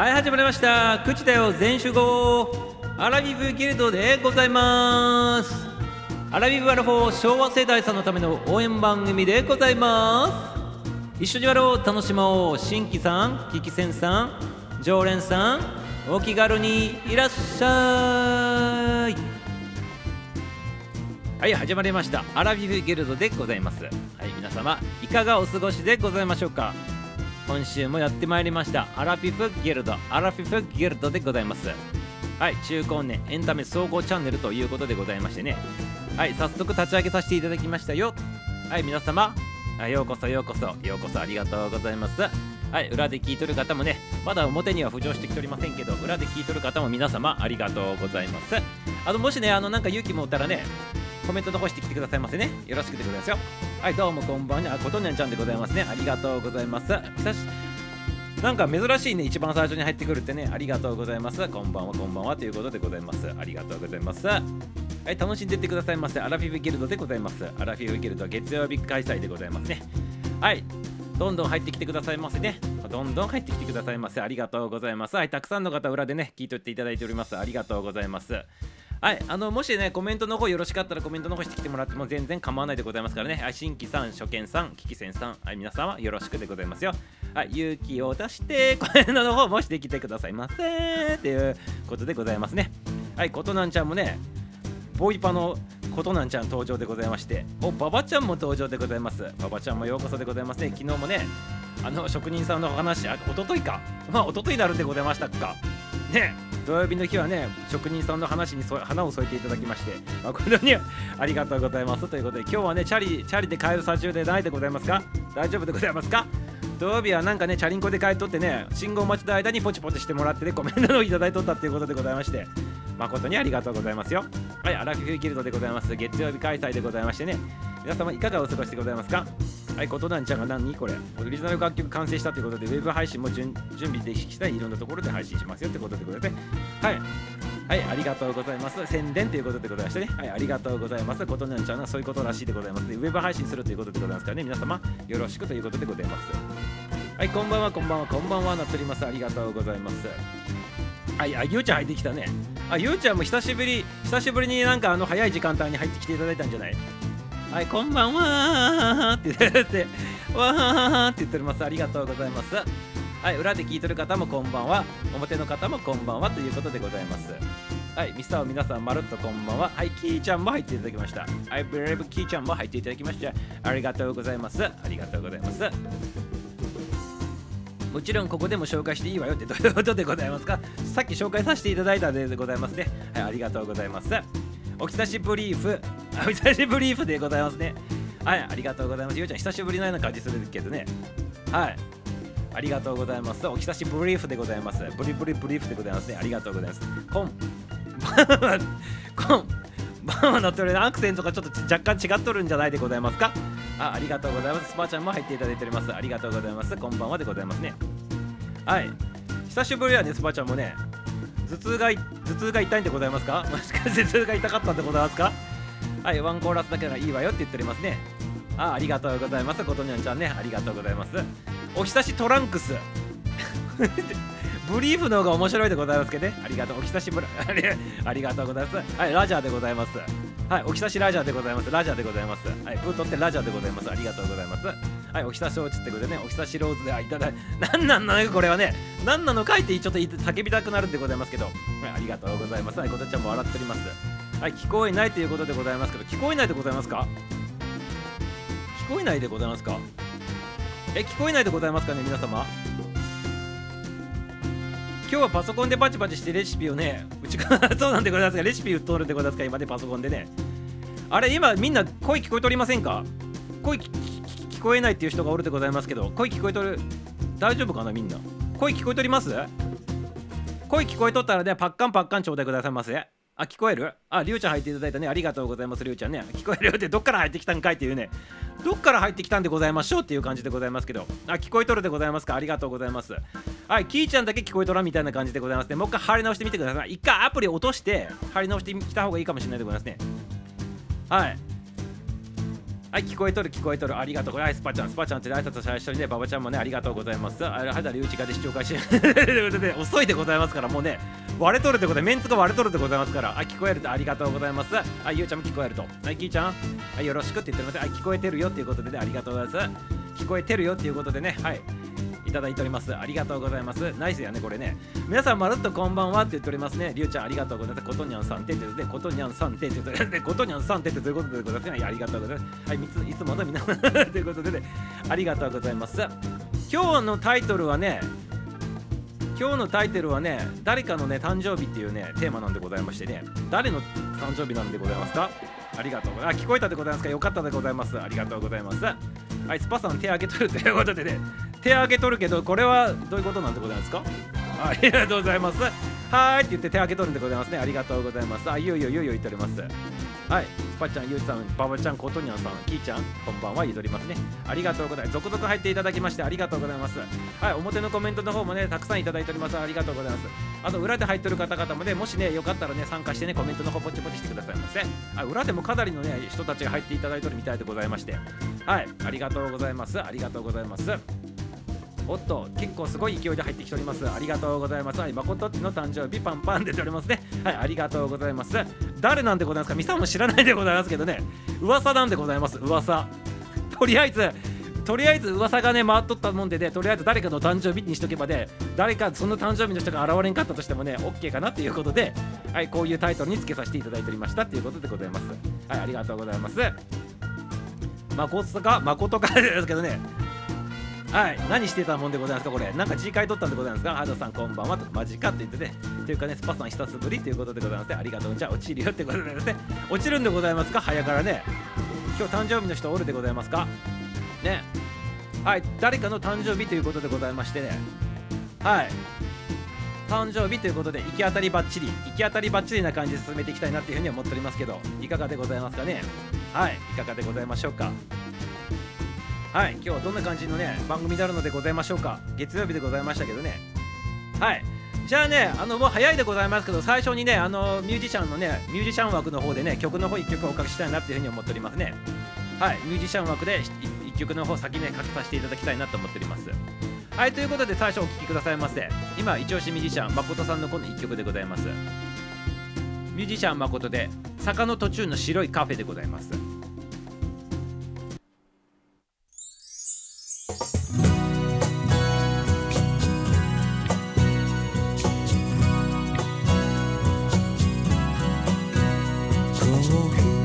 はい始まりました。口だよ全集合アラビブギルドでございます。アラビブアラフォー昭和世代さんのための応援番組でございます。一緒にやろう楽しもう。新規さんキキセンさん常連さんお気軽にいらっしゃい。はい始まりました。アラビブギルドでございます。はい皆様いかがお過ごしでございましょうか？今週もやってまいりました。アラフィフギルド。アラフィフギルドでございます。はい中高年エンタメ総合チャンネルということでございましてね。はい早速立ち上げさせていただきましたよ。はい皆様。ようこそようこそ。ようこそありがとうございます。はい裏で聞いとる方もねまだ表には浮上してきておりませんけど裏で聞いとる方も皆様ありがとうございます。あのもしねあのなんか勇気もおったらねコメント残してきてくださいませね。よろしくでございますよ。はい、どうもこんばんは。ことにゃんちゃんでございますね。ありがとうございます。久しなんか珍しいね、一番最初に入ってくるってね、ありがとうございます。こんばんは、こんばんはということでございます。ありがとうございます。はい、楽しんでってくださいませ。アラフィフギルドでございます。アラフィフギルド月曜日開催でございますね。はい、どんどん入ってきてくださいませね。どんどん入ってきてくださいませ。ありがとうございます。はい、たくさんの方裏でね、聞いとっていただいております。ありがとうございます。はい、あのもしね、コメントの方よろしかったらコメント残してきてもらっても全然構わないでございますからね。はい、新規さん、初見さん、キキセンさん、はい、皆様よろしくでございますよ。はい、勇気を出して、コメントの方もしてきてくださいませっていうことでございますね。はい、ことなんちゃんもね、ボイパのことなんちゃん登場でございまして、お、ババちゃんも登場でございます。ババちゃんもようこそでございますね。昨日もね、あの職人さんのお話、あ、おとといか。まあ、おとといになるんでございましたか。ね、土曜日の日はね職人さんの話に花を添えていただきまして、まあ、にありがとうございます。ということで今日はねチャリチャリで帰る最中でないでございますか？大丈夫でございますか？土曜日はなんかねチャリンコで帰っとってね信号待ちの間にポチポチしてもらってねコメントをいただいとったっていうことでございまして誠にありがとうございますよ。はいアラフィフギルドでございます。月曜日開催でございましてね。皆様いかがお過ごしでございますか？はい、ことなんちゃんが何これオリジナル楽曲完成したということで、ウェブ配信も準備できたいいろんなところで配信しますよということでございます。はい。はい、ありがとうございます。宣伝ということでございましてね。はい、ありがとうございます。ことなんちゃんはそういうことらしいでございます、ね。ウェブ配信するということでございますからね、皆様よろしくということでございます。はい、こんばんは、こんばんは、こんばんは、なっております。ありがとうございます。はい、あ、ゆうちゃん入ってきたね。あ、ゆうちゃんも久しぶり、久しぶりになんかあの早い時間帯に入ってきていただいたんじゃない？はい、こんばんはって言って、わーって言っております。ありがとうございます。はい、裏で聞いてる方もこんばんは、表の方もこんばんはということでございます。はい、ミスターを皆さん、まるっとこんばんは。はい、キーちゃんも入っていただきました。はい、ブレイブキーちゃんも入っていただきました。ありがとうございます。ありがとうございます。もちろんここでも紹介していいわよってどういうことでございますか？さっき紹介させていただいたのでございますね。はい、ありがとうございます。お久しぶりーふ。お久しぶりーふでございますね。はい、ありがとうございます。ゆうちゃん、久しぶりのような感じするけどね。はい。ありがとうございます。お久しぶりーふでございます。ブリブリブリーフでございますね。ありがとうございます。コン。コン。バーマのってるアクセントがちょっと若干違っとるんじゃないでございますか？あありがとうございます。スパーちゃんも入っていただいております。ありがとうございます。こんばんはでございますね。はい。久しぶりやね、スパーちゃんもね。頭痛が頭痛が痛いんでございますか？もしかして頭痛が痛かったんでございますか？はいワンコーラスだけならいいわよって言っておりますね。あありがとうございます。ことにゃんちゃんね。ありがとうございます。おひさしトランクス。ブリーフの方が面白いでございますけどね。ありがとうお久しぶり。ありがとうございます。はいラジャーでございます。はいお久しラジャーでございます。ラジャーでございます。はいブートってラジャーでございます。ありがとうございます。はいお久しおちってことでね。お久しローズでいただい何なんなのよこれはね。何なのかいってちょっと叫びたくなるんでございますけど、はい、ありがとうございます。はいことちゃんも笑っております。はい聞こえないということでございますけど聞こえないでございますか？聞こえないでございますか？え聞こえないでございますかね皆様？今日はパソコンでバチバチしてレシピをね、うちから そうなんでございますが、レシピ売っとるんでございますか、今でパソコンでね。あれ、今みんな声聞こえとりませんか？声聞こえないっていう人がおるでございますけど、声聞こえとる、大丈夫かなみんな？声聞こえとります？声聞こえとったらね、パッカンパッカンちょうだいくださいませ。あ、聞こえる？あ、りゅうちゃん入っていただいたね。ありがとうございます、りゅうちゃんね。聞こえるよって、どっから入ってきたんかいっていうね。どっから入ってきたんでございましょうっていう感じでございますけど。あ、聞こえとるでございますか？ありがとうございます。はい、きーちゃんだけ聞こえとらみたいな感じでございますね。もう一回貼り直してみてください。一回アプリ落として貼り直してきた方がいいかもしれないでございますね。はい。はい聞こえとる聞こえとる。ありがとう。はいスパちゃんスパちゃんって挨拶最初にねババちゃんもねありがとうございます。あれはだりうちがで視聴開始ということで遅いでございますからもうね割れとるってことでメンツが割れとるでございますから。あ聞こえるとありがとうございます。あゆうちゃんも聞こえると。はいきーちゃん。はいよろしくって言ってますあ聞こえてるよっていうことでねありがとうございます。聞こえてるよっていうことでねはい。いただいております。ありがとうございます。ナイスやねこれね。皆さんまるっとこんばんはって言っておりますね。りゅうちゃんありがとうございます。ことにゃんさんてって言ってことにゃんさんてって言ってでことにゃんさんてってどういうことでございますね。ありがとうございます。はいついつもの皆さんということでね。ありがとうございます。今日のタイトルはね今日のタイトルはね誰かのね誕生日っていうねテーマなんでございましてね。誰の誕生日なんでございますか？ありがとう。ございますあ聞こえたでございますか？よかったでございます。ありがとうございます。はいスパさん手挙げとるということでね。手挙げとるけどこれはどういうことなんでございますか？ありがとうございます。はいって言って手を挙げとるんでございますね。ありがとうございます。あいよいよいよいよ言っております。はい。スパちゃんゆうちさんババちゃんことにゃんさんきーちゃんこんばんは言っておりますね。ありがとうございます。続々入っていただきましてありがとうございます。はい。表のコメントの方もねたくさんいただいております。ありがとうございます。あと裏で入ってる方々もねもしねよかったらね参加してねコメントの方ポチポチしてくださいませあ裏でもかなりのね人たちが入っていただいてるみたいでございまして。はい。ありがとうございます。ありがとうございます。おっと結構すごい勢いで入ってきております。ありがとうございます。はい誠っちの誕生日パンパン出ておりますね。はいありがとうございます。誰なんでございますか？ミサも知らないでございますけどね。噂なんでございます。噂。とりあえずとりあえず噂がね回っとったもんでねとりあえず誰かの誕生日にしとけばね誰かその誕生日の人が現れんかったとしてもね OK かなっていうことではいこういうタイトルにつけさせていただいておりましたっていうことでございます。はいありがとうございます。誠か誠かですけどね。はい、何してたもんでございますか、これ。なんか字書いとったんでございますか、ハードさんこんばんはと、マジかって言ってね。というかね、スパさん久しぶりということでございますね。ありがとう。じゃあ落ちるよってことでございますね。落ちるんでございますか、早からね。今日誕生日の人おるでございますか？ね。はい、誰かの誕生日ということでございましてね。はい。誕生日ということで行き当たりばっちり行き当たりばっちりな感じで進めていきたいなっていうふうに思っておりますけどいかがでございますかね？はいいかがでございましょうか？はい今日はどんな感じのね番組になるのでございましょうか。月曜日でございましたけどね。はい。じゃあねあのもう早いでございますけど最初にねあのミュージシャンのねミュージシャン枠の方でね曲の方1曲おかけしたいなっていうふうに思っておりますね。はいミュージシャン枠で1曲の方先ねかけさせていただきたいなと思っております。はいということで最初お聴きくださいませ。今一押しミュージシャン誠さんのこの1曲でございます。ミュージシャン誠で坂の途中の白いカフェでございます。コー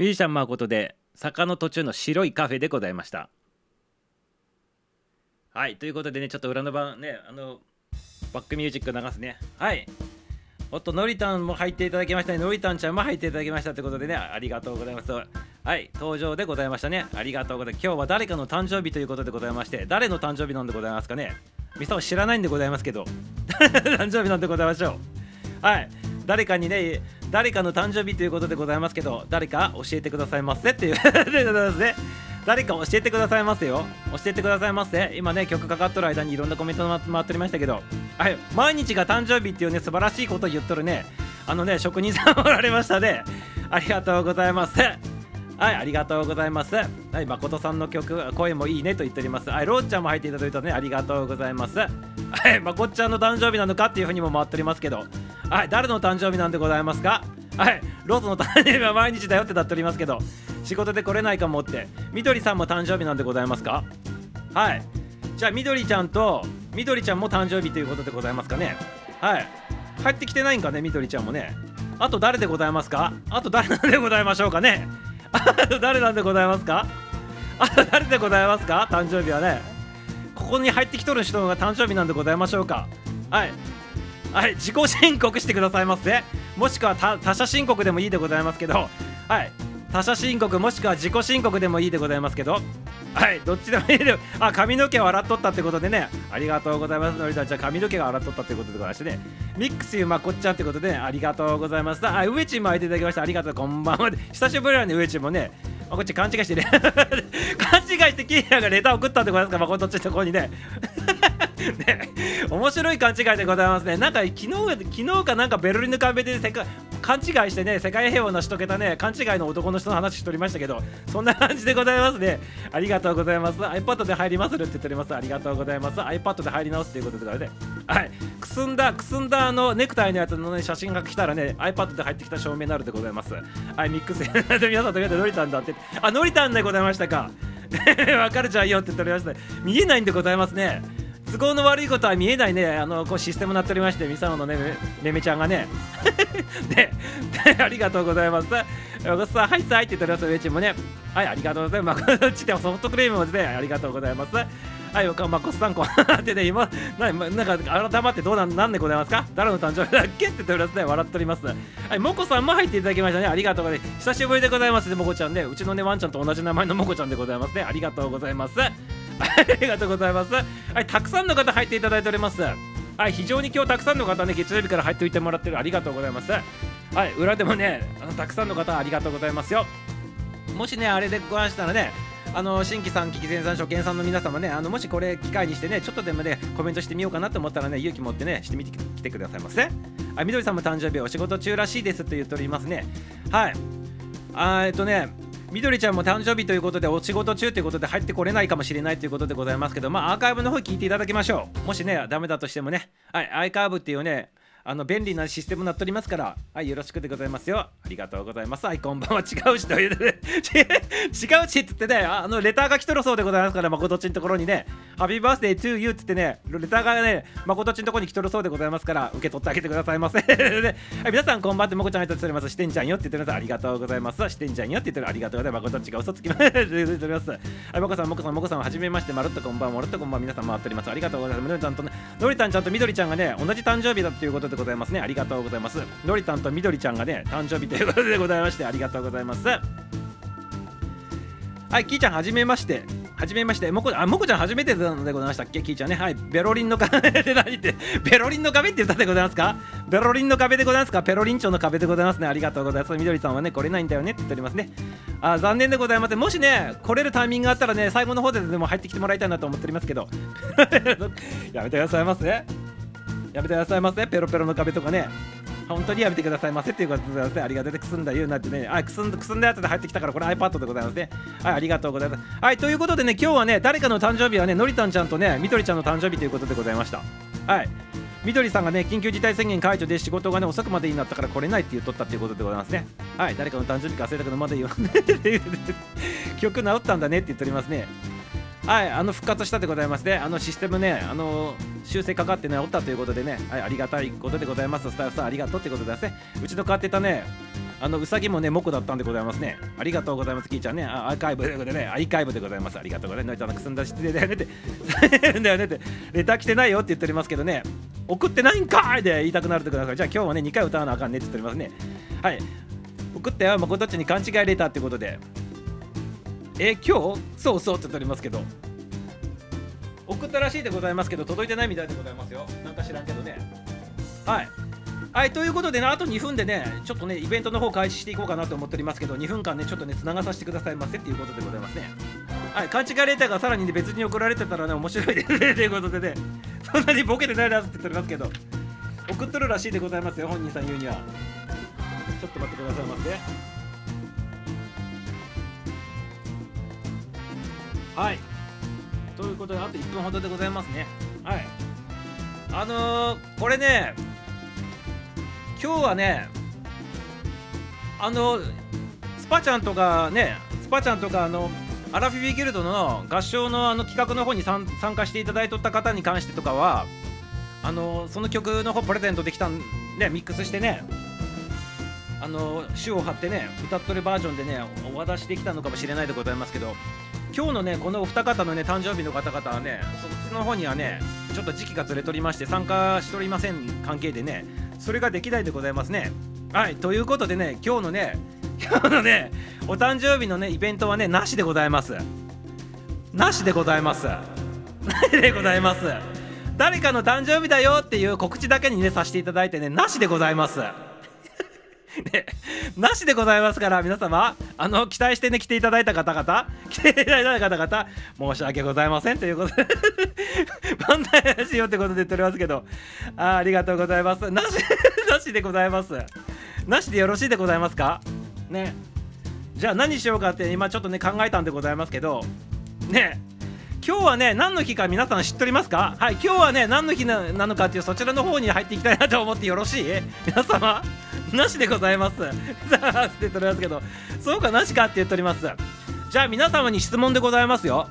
ミュージシャン誠で坂の途中の白いカフェでございました。はいということでねちょっと裏の番ねあのバックミュージック流すね。はい。おっとのりたんも入っていただきましたね。のりたんちゃんも入っていただきましたということでねありがとうございます。はい登場でございましたね。ありがとうございます。今日は誰かの誕生日ということでございまして誰の誕生日なんでございますかね。みさん知らないんでございますけど。誕生日なんでございましょう。はい。誰かにね誰かの誕生日ということでございますけど誰か教えてくださいませっていう。でございますね誰か教えてくださいますよ。教えてくださいませ。今ね曲かかっとる間にいろんなコメントが回っておりましたけどはい毎日が誕生日っていうね素晴らしいことを言っとるねあのね職人さんおられましたね。ありがとうございます。はい、ありがとうございます。はい、誠さんの曲、声もいいねと言っております。はい、ローちゃんも入っていただいたね、ありがとうございます。はい、まこっちゃんの誕生日なのかっていうふうにも回っておりますけど、はい、誰の誕生日なんでございますか？はい、ローズの誕生日は毎日だよってなっておりますけど、仕事で来れないかもって、みどりさんも誕生日なんでございますか？はい、じゃあみどりちゃんと、みどりちゃんも誕生日ということでございますかね。はい、帰ってきてないんかね、みどりちゃんもね。あと誰でございますか？あと誰なんでございましょうかね。誰なんでございますか？あ 誰でございますか？誕生日はね。ここに入ってきとる人が誕生日なんでございましょうか？はい。はい。自己申告してくださいませもしくは他他者申告でもいいでございますけど。はい。他者申告もしくは自己申告でもいいでございますけど。はいどっちでもいいであ髪の毛を洗っとったってことでねありがとうございます。のりたちゃん髪の毛が洗っとったってことでございましてね。ミックスゆまこっちゃんってことで、ね、ありがとうございます。あ上地も空いていただきましたありがとうこんばんは。久しぶりなんで上地もねまこっち勘違いしてね。勘違いしてキーヤがレター送ったってことですか。まあこっちのとこにね。ね。面白い勘違いでございますね。なんか昨日昨日かなんかベルリンの壁で世界勘違いしてね世界平和を成し遂げたね勘違いの男の人の話しておりましたけどそんな感じでございますね。ありがとうございます。iPad で入りまするって言っております。ありがとうございます。iPad で入り直すということでね。はい。くすんだくすんだあのネクタイのやつのね写真が来たらね iPad で入ってきた証明になるでございます。はいミックスで皆さんとりあえずノリタンだってあ のりたんでございましたか。わかるじゃんよって言っておりました。見えないんでございますね。都合の悪いことは見えないね。あのこうシステムになっておりましてミサオのねめめちゃんがね。で ありがとうございます。おごさんはいさいって言っております。上地もね。はいありがとうございます。まこっちでソフトクリームもですねありがとうございます。はい、まこさんこってね、今、ななんか改まってどうなんなんでございますか？誰の誕生日だっけ？って言っておりますね、笑っております。はい、もこさんも入っていただきましたね、ありがとうございます。久しぶりでございますね、もこちゃんね、うちのね、ワンちゃんと同じ名前のもこちゃんでございますね、ありがとうございます。ありがとうございます。はい、たくさんの方入っていただいております。はい、非常に今日たくさんの方ね、月曜日から入っておいてもらってる、ありがとうございます。はい、裏でもね、あのたくさんの方ありがとうございますよ。もしね、あれでご案したらね、あの新規さん、危機前さん、初見さんの皆様ね、あのもしこれ機会にしてね、ちょっとでもね、コメントしてみようかなと思ったらね、勇気持ってね、してみてきてくださいませ。あ、みどりさんも誕生日お仕事中らしいですと言っておりますね。はい。あえっとね、みどりちゃんも誕生日ということでお仕事中ということで入ってこれないかもしれないということでございますけど、まあアーカイブの方聞いていただきましょう。もしね、ダメだとしてもね、はい、アーカイブっていうね、あの便利なシステムになっておりますから、はい、よろしくでございますよ。ありがとうございます。はい、こんばんは。違うしというね、違うしって言ってね、あのレターが来とるそうでございますから、まことちのところにね、ハッピーバースデー to you って言ってね、レターがね、まことちのところに来とるそうでございますから、受け取ってあげてくださいませ。はい、皆さん、こんばんはって、もこちゃんありがとうございます。してんちゃんよって言ってます。ありがとうございます。してんちゃんよって言ってるありがとうございます。まことちが嘘つきま す。言って。はい、もこさん、もこさん、もこさん、はじめまして、まるっとこんばんは、まるっとこんばんは、皆さん回っております。ありがとうございます。のりたんと、のりたんちゃんとみどりちゃんがね、同じ誕生日だということででございますね。ありがとうございます。のりたんとみどりちゃんがね、誕生日ということでございまして、ありがとうございます。はい、キーちゃん、はじめまして。はじめまして。もこ、あ、もこちゃん、初めてなのでございましたっけ、キーちゃんね。はい、ベロリンの壁で何って、ベロリンの壁って言ったでございますか？ベロリンの壁でございますか？ペロリン町の壁でございますね。ありがとうございます。みどりさんはね、来れないんだよねって言っておりますね。あ、残念でございます。もしね、来れるタイミングがあったらね、最後の方ででも入ってきてもらいたいなと思っておりますけど。やめてくださいませ。やめてくださいませ。ペロペロの壁とかね。本当にやめてくださいませっていうことでございますね。ありがとうくすんだ言うなってね。あ、くすんくすんだやつで入ってきたから、これ iPad でございますね。はい、ありがとうございます。はい、ということでね、今日はね、誰かの誕生日はね、のりたんちゃんとね、みどりちゃんの誕生日ということでございました。はい。みどりさんがね、緊急事態宣言解除で仕事がね、遅くまでになったから来れないって言っとったっていうことでございますね。はい、誰かの誕生日か忘れたけど、まだ言わない。曲治ったんだねって言っておりますね。はい、あの復活したでございます。ね。あのシステムね、あの修正かかって治ったということでね、はい、ありがたいことでございます。スタイルさん、ありがとうってことです。ね。うちの買ってたね、あのうさぎもねモコだったんでございますね。ありがとうございます。キーちゃんねアーカイブでねアーカイブでございます。ありがとうございます。のいちゃんのくす。んだ失礼だよねってだよねってレター来てないよって言っております。けどね送ってないんかいで言いたくなるでくださいじゃあ今日はね2回歌わなあかんねって言っております。ねはい送ったよまこっちに勘違いレターってことでえ今日？そうそうって言っておりますけど。送ったらしいでございますけど届いてないみたいでございますよ。なんか知らんけどね。はい。はいということでねあと2分でねちょっとねイベントの方開始していこうかなと思っておりますけど2分間ねちょっとねつながさせてくださいませっていうことでございますね。はい勘違いレターがさらにね別に送られてたらね面白いですねということでね。そんなにボケてないなって言っておりますけど送っとるらしいでございますよ本人さん言うには。ちょっと待ってくださいませ。はい。ということであと1分ほどでございますね。はい。あのー、これね今日はねあのスパちゃんとかねスパちゃんとかあのアラフィビギルドの合唱のあの企画の方に参加していただいとった方に関してとかはあのその曲の方プレゼントできたんねミックスしてねあの手を張ってね歌っとるバージョンでねお渡しできたのかもしれないでございますけど今日のねこのお二方のね誕生日の方々はねそっちの方にはねちょっと時期がずれとりまして参加しておりません関係でねそれができないでございますね。はいということでね今日のね 今日のねお誕生日のねイベントはねなしでございます。なしでございます。なしでございます。誰かの誕生日だよっていう告知だけにねさせていただいてねなしでございます。ね、なしでございますから皆様あの期待してね来ていただいた方々 来ていただいた方々申し訳ございませんということで問題なしよってことで言っておりますけどあありがとうございます。なし なしでございます。なしでよろしいでございますか？ね。じゃあ何しようかって今ちょっとね考えたんでございますけどね。今日はね何の日か皆さん知っておりますか？はい今日はね何の日なのかっていうそちらの方に入っていきたいなと思ってよろしい？皆様。なしでございます。さあって言っておりますけど。そうかなしかって言っております。じゃあ皆様に質問でございますよ。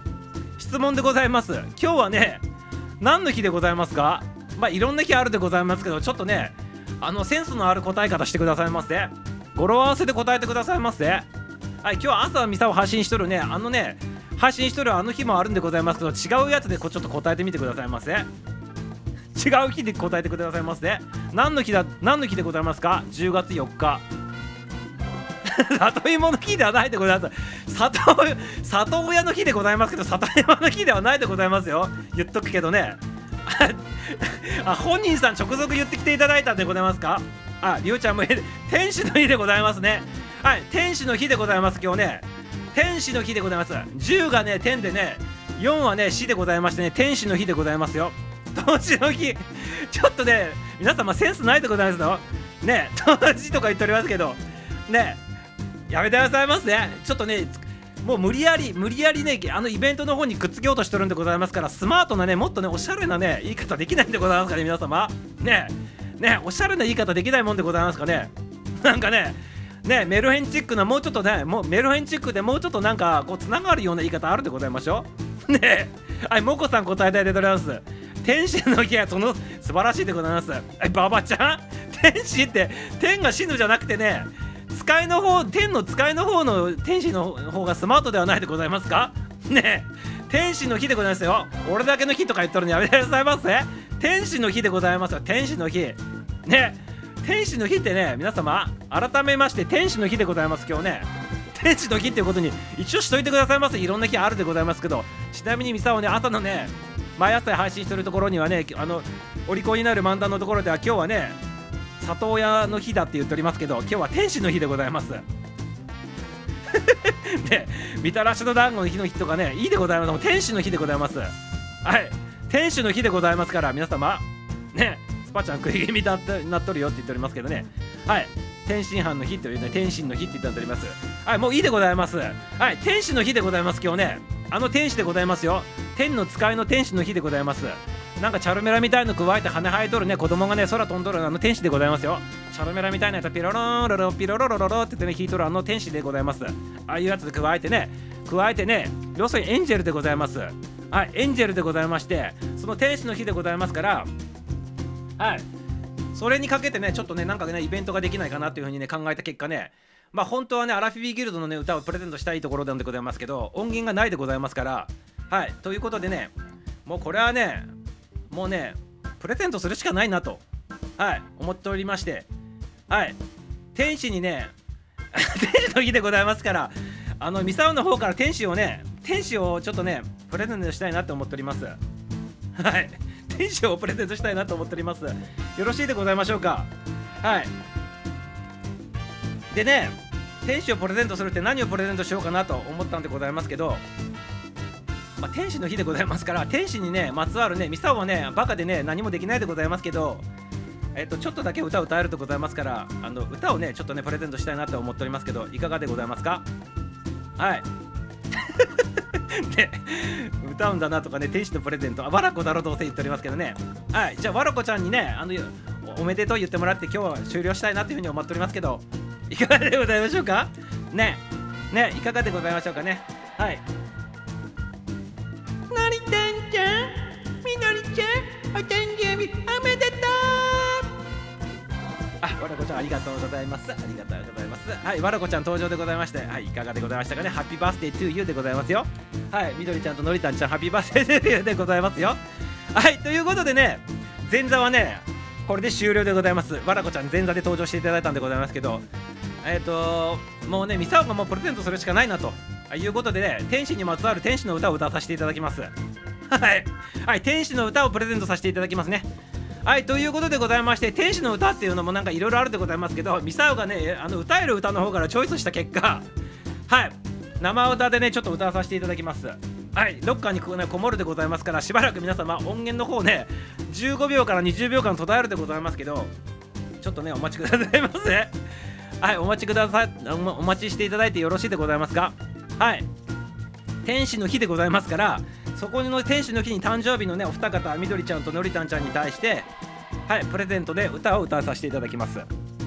質問でございます。今日はね何の日でございますか？まあいろんな日あるでございますけどちょっとねあのセンスのある答え方してくださいませ。語呂合わせで答えてくださいませ。はい今日は朝ミサを発信しとるね。あのね配信しとるあの日もあるんでございますけど違うやつでこちょっと答えてみてくださいませ。違う日で答えてくださいませ何の日だ何の日でございますか？10月4日。里芋の日ではないでございます。里里親の日でございますけど里芋の日ではないでございますよ。言っとくけどね。あ本人さん直属言ってきていただいたんでございますか？ありょうちゃんも 天使の日でございますね。はい天使の日でございます今日ね。天使の日でございます。10がね天でね4はね死でございましてね天使の日でございますよ。当時の日。ちょっとね皆様センスないでございますよね当時とか言っておりますけど。ねやめてくださいますね。ちょっとねもう無理やり無理やりねあのイベントの方にくっつけようとしてるんでございますからスマートなねもっとねおしゃれなね言い方できないんでございますか、ね、皆様。ねねおしゃれな言い方できないもんでございますかね。なんかねねメルヘンチックなもうちょっとねもうメルヘンチックでもうちょっとなんかこうつながるような言い方あるでございましょう。ね。はいもこさん答えたいでございます。天使の日はその素晴らしいでございますはいババちゃん？天使って天が死ぬじゃなくてね使いの方天の使いの方の天使の方がスマートではないでございますか？ねえ。天使の日でございますよ。俺だけの日とか言っとるのやめてくださいませ。天使の日でございますよ。天使の日ね天使の日ってね皆様改めまして天使の日でございます今日ね。天使の日っていうことに一応しといてくださいませ。いろんな日あるでございますけど。ちなみにミサオね朝のね毎朝配信してるところにはねあのお利口になる漫談のところでは今日はね里親の日だって言っておりますけど今日は天使の日でございます。ねみたらしの団子の日の日とかねいいでございます。天使の日でございます。はい。天使の日でございますから皆様ねスパちゃん食い気味だってなっとるよって言っておりますけどね。はい。天津飯の日というね天津の日って言っております。はいもういいでございます。はい天使の日でございます今日ね。あの天使でございますよ。天の使いの天使の日でございます。なんかチャルメラみたいの加えて羽生えとるね。子供がね空飛んどるあの天使でございますよ。チャルメラみたいなやつピロロンロロピロロロロロって言ってね弾いとるあの天使でございます。ああいうやつで加えてね。加えてね要するにエンジェルでございます。はいエンジェルでございましてその天使の日でございますからはい。それにかけてねちょっとねなんかねイベントができないかなというふうにね考えた結果ねまあ本当はねアラフィビギルドのね歌をプレゼントしたいところなんでございますけど音源がないでございますからはいということでねもうこれはねもうねプレゼントするしかないなとはい思っておりましてはい天使にね 天使の日でございますからあのミサオの方から天使をね天使をちょっとねプレゼントしたいなって思っております。はい天使をプレゼントしたいなと思っております。よろしいでございましょうか。はい。でね天使をプレゼントするって何をプレゼントしようかなと思ったんでございますけどまあ、天使の日でございますから天使にねまつわるねミサオはねバカでね何もできないでございますけどえっと、ちょっとだけ歌を歌えるでございますからあの歌をねちょっとねプレゼントしたいなと思っておりますけどいかがでございますか？はい。ね歌うんだなとかね天使のプレゼント。あわらこだろどうせ言っておりますけどね。はい。じゃあわらこちゃんにねあのおめでとう言ってもらって今日は終了したいなというふうに思っておりますけどいかがでございましょうか？ね。ねいかがでございましょうかね？はい。のりたんちゃんみのりちゃんお誕生日おめでとうあ、わらこちゃんありがとうございます。ありがとうございます。はい、わらこちゃん登場でございまして、はい、いかがでございましたかね。ハッピーバースデートゥーユーでございますよ。はい、みどりちゃんとのりたんちゃん、ハッピーバースデートゥーユーでございますよ。はい、ということでね、前座はね、これで終了でございます。わらこちゃん前座で登場していただいたんでございますけど、えっ、ともうね、ミサオがもうプレゼントするしかないなということでね、天使にまつわる天使の歌を歌わさせていただきます。はい、はい、天使の歌をプレゼントさせていただきますね。はいということでございまして天使の歌っていうのもなんかいろいろあるでございますけどミサオがねあの歌える歌の方からチョイスした結果はい生歌でねちょっと歌わさせていただきますはいロッカーにこ,、ね、こもるでございますからしばらく皆様音源の方ね15秒から20秒間途絶えるでございますけどちょっとねお待ちくださいませ。はいお待ちくださいお待ちしていただいてよろしいでございますか。はい。天使の日でございますからそこの天使の日に誕生日のねお二方みどりちゃんとのりたんちゃんに対してはいプレゼントで歌を歌わさせていただきます。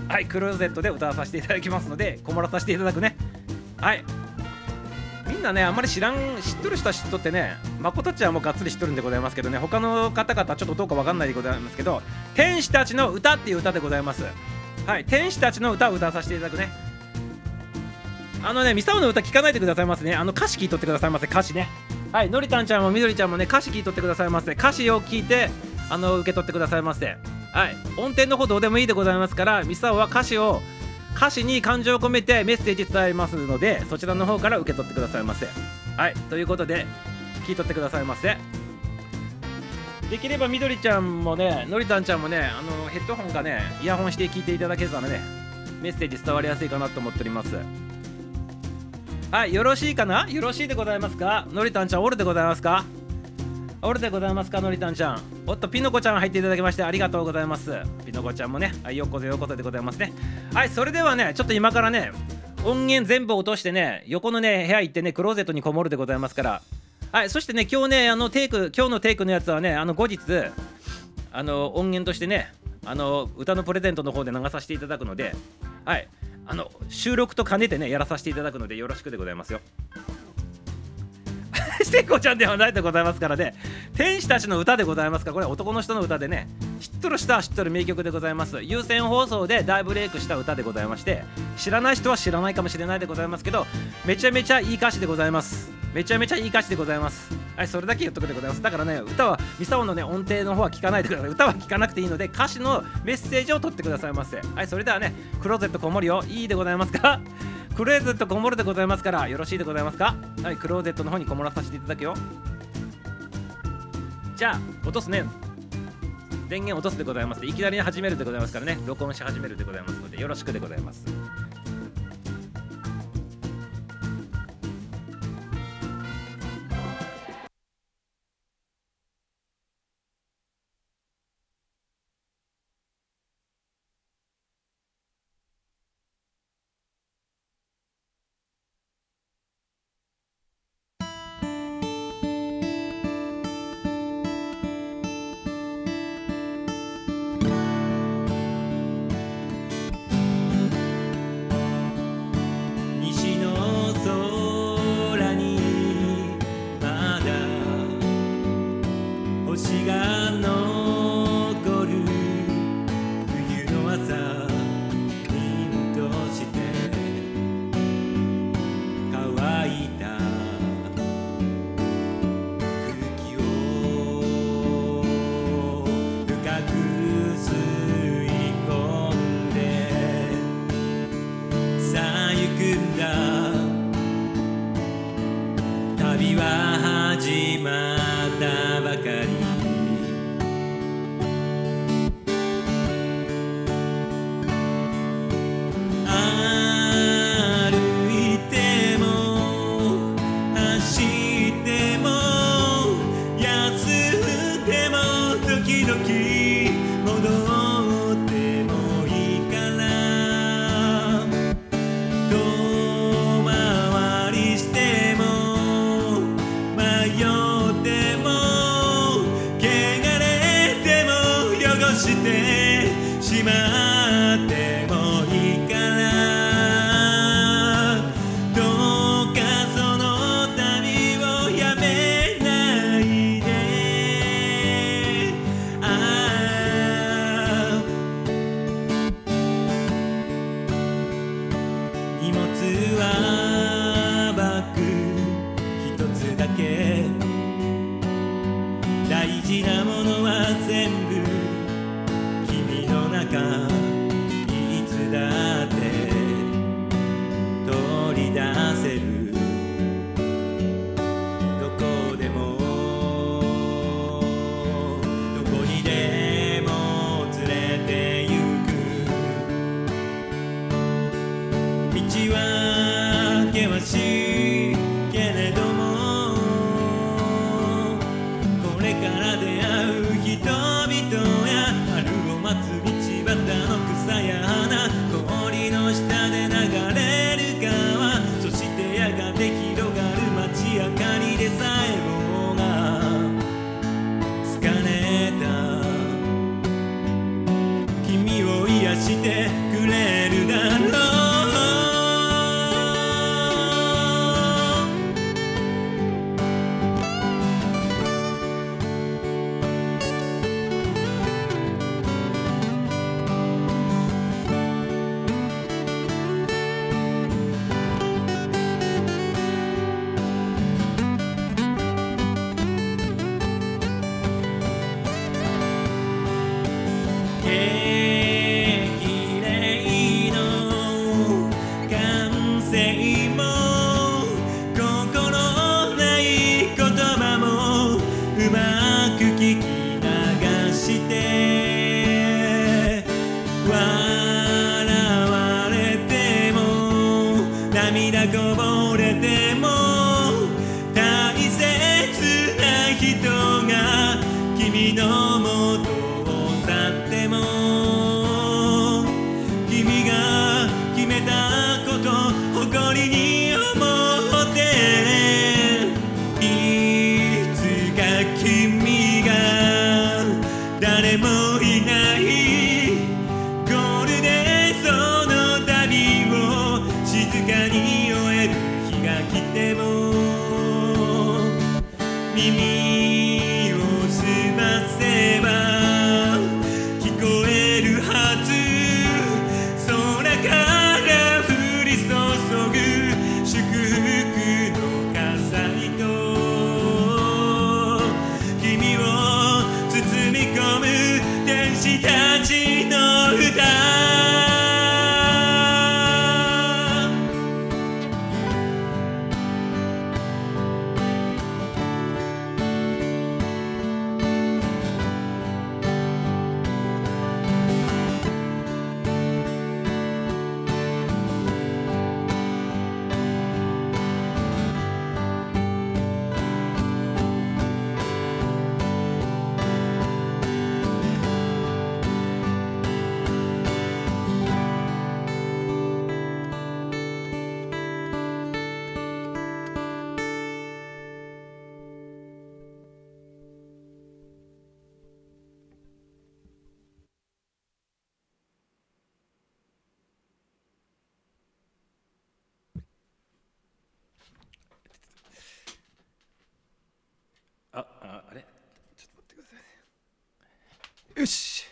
はいクローゼットで歌わさせていただきますのでこもらさせていただくね。はい。んなねあんまり知らん知っとる人は知っとってねまことちゃんもがっつり知っとるんでございますけどね他の方々ちょっとどうかわかんないでございますけど天使たちの歌っていう歌でございますはい天使たちの歌を歌わさせていただくねあのね、ミサオの歌聞かないでくださいませね。あの歌詞聞いとってくださいませ、歌詞ね。はい、のりたんちゃんもみどりちゃんもね、歌詞聞いとってくださいませ。歌詞を聞いて、あの、受け取ってくださいませ。はい、音程の方どうでもいいでございますから、ミサオは歌詞を、歌詞に感情を込めてメッセージ伝えますので、そちらの方から受け取ってくださいませ。はい、ということで、聞いとってくださいませ。できればみどりちゃんもね、のりたんちゃんもね、あのヘッドホンかね、イヤホンして聞いていただけたらね、メッセージ伝わりやすいかなと思っております。はい、よろしいかな？よろしいでございますか？のりたんちゃん、おるでございますか？おるでございますかのりたんちゃん。おっと、ピノコちゃん入っていただきましてありがとうございます。ピノコちゃんもね、はい、ようこそようこそでございますね。はい、それではね、ちょっと今からね、音源全部落としてね、横のね、部屋行ってね、クローゼットにこもるでございますから、はい、そしてね、今日ね、あのテイク、今日のテイクのやつはね、あの後日、あの音源としてね、あの歌のプレゼントの方で流させていただくので、はい、あの収録と兼ねてねやらさせていただくのでよろしくでございますよ。してこちゃんではないでございますからね。天使たちの歌でございますか。らこれ男の人の歌でね。知っとる人は知っとる名曲でございます。有線放送で大ブレイクした歌でございまして知らない人は知らないかもしれないでございますけどめちゃめちゃいい歌詞でございます。めちゃめちゃいい歌詞でございます。はいそれだけ言っとくでございます。だからね歌はミサオのね音程の方は聞かないでください。歌は聞かなくていいので歌詞のメッセージを取ってくださいませ。はいそれではねクローゼットこもるよ。いいでございますか。クローゼットこもるでございますからよろしいでございますか？はいクローゼットの方にこもらさせていただくよ。じゃあ落とすね。電源落とすでございます。いきなり始めるでございますからね。録音し始めるでございますのでよろしくでございます。よし。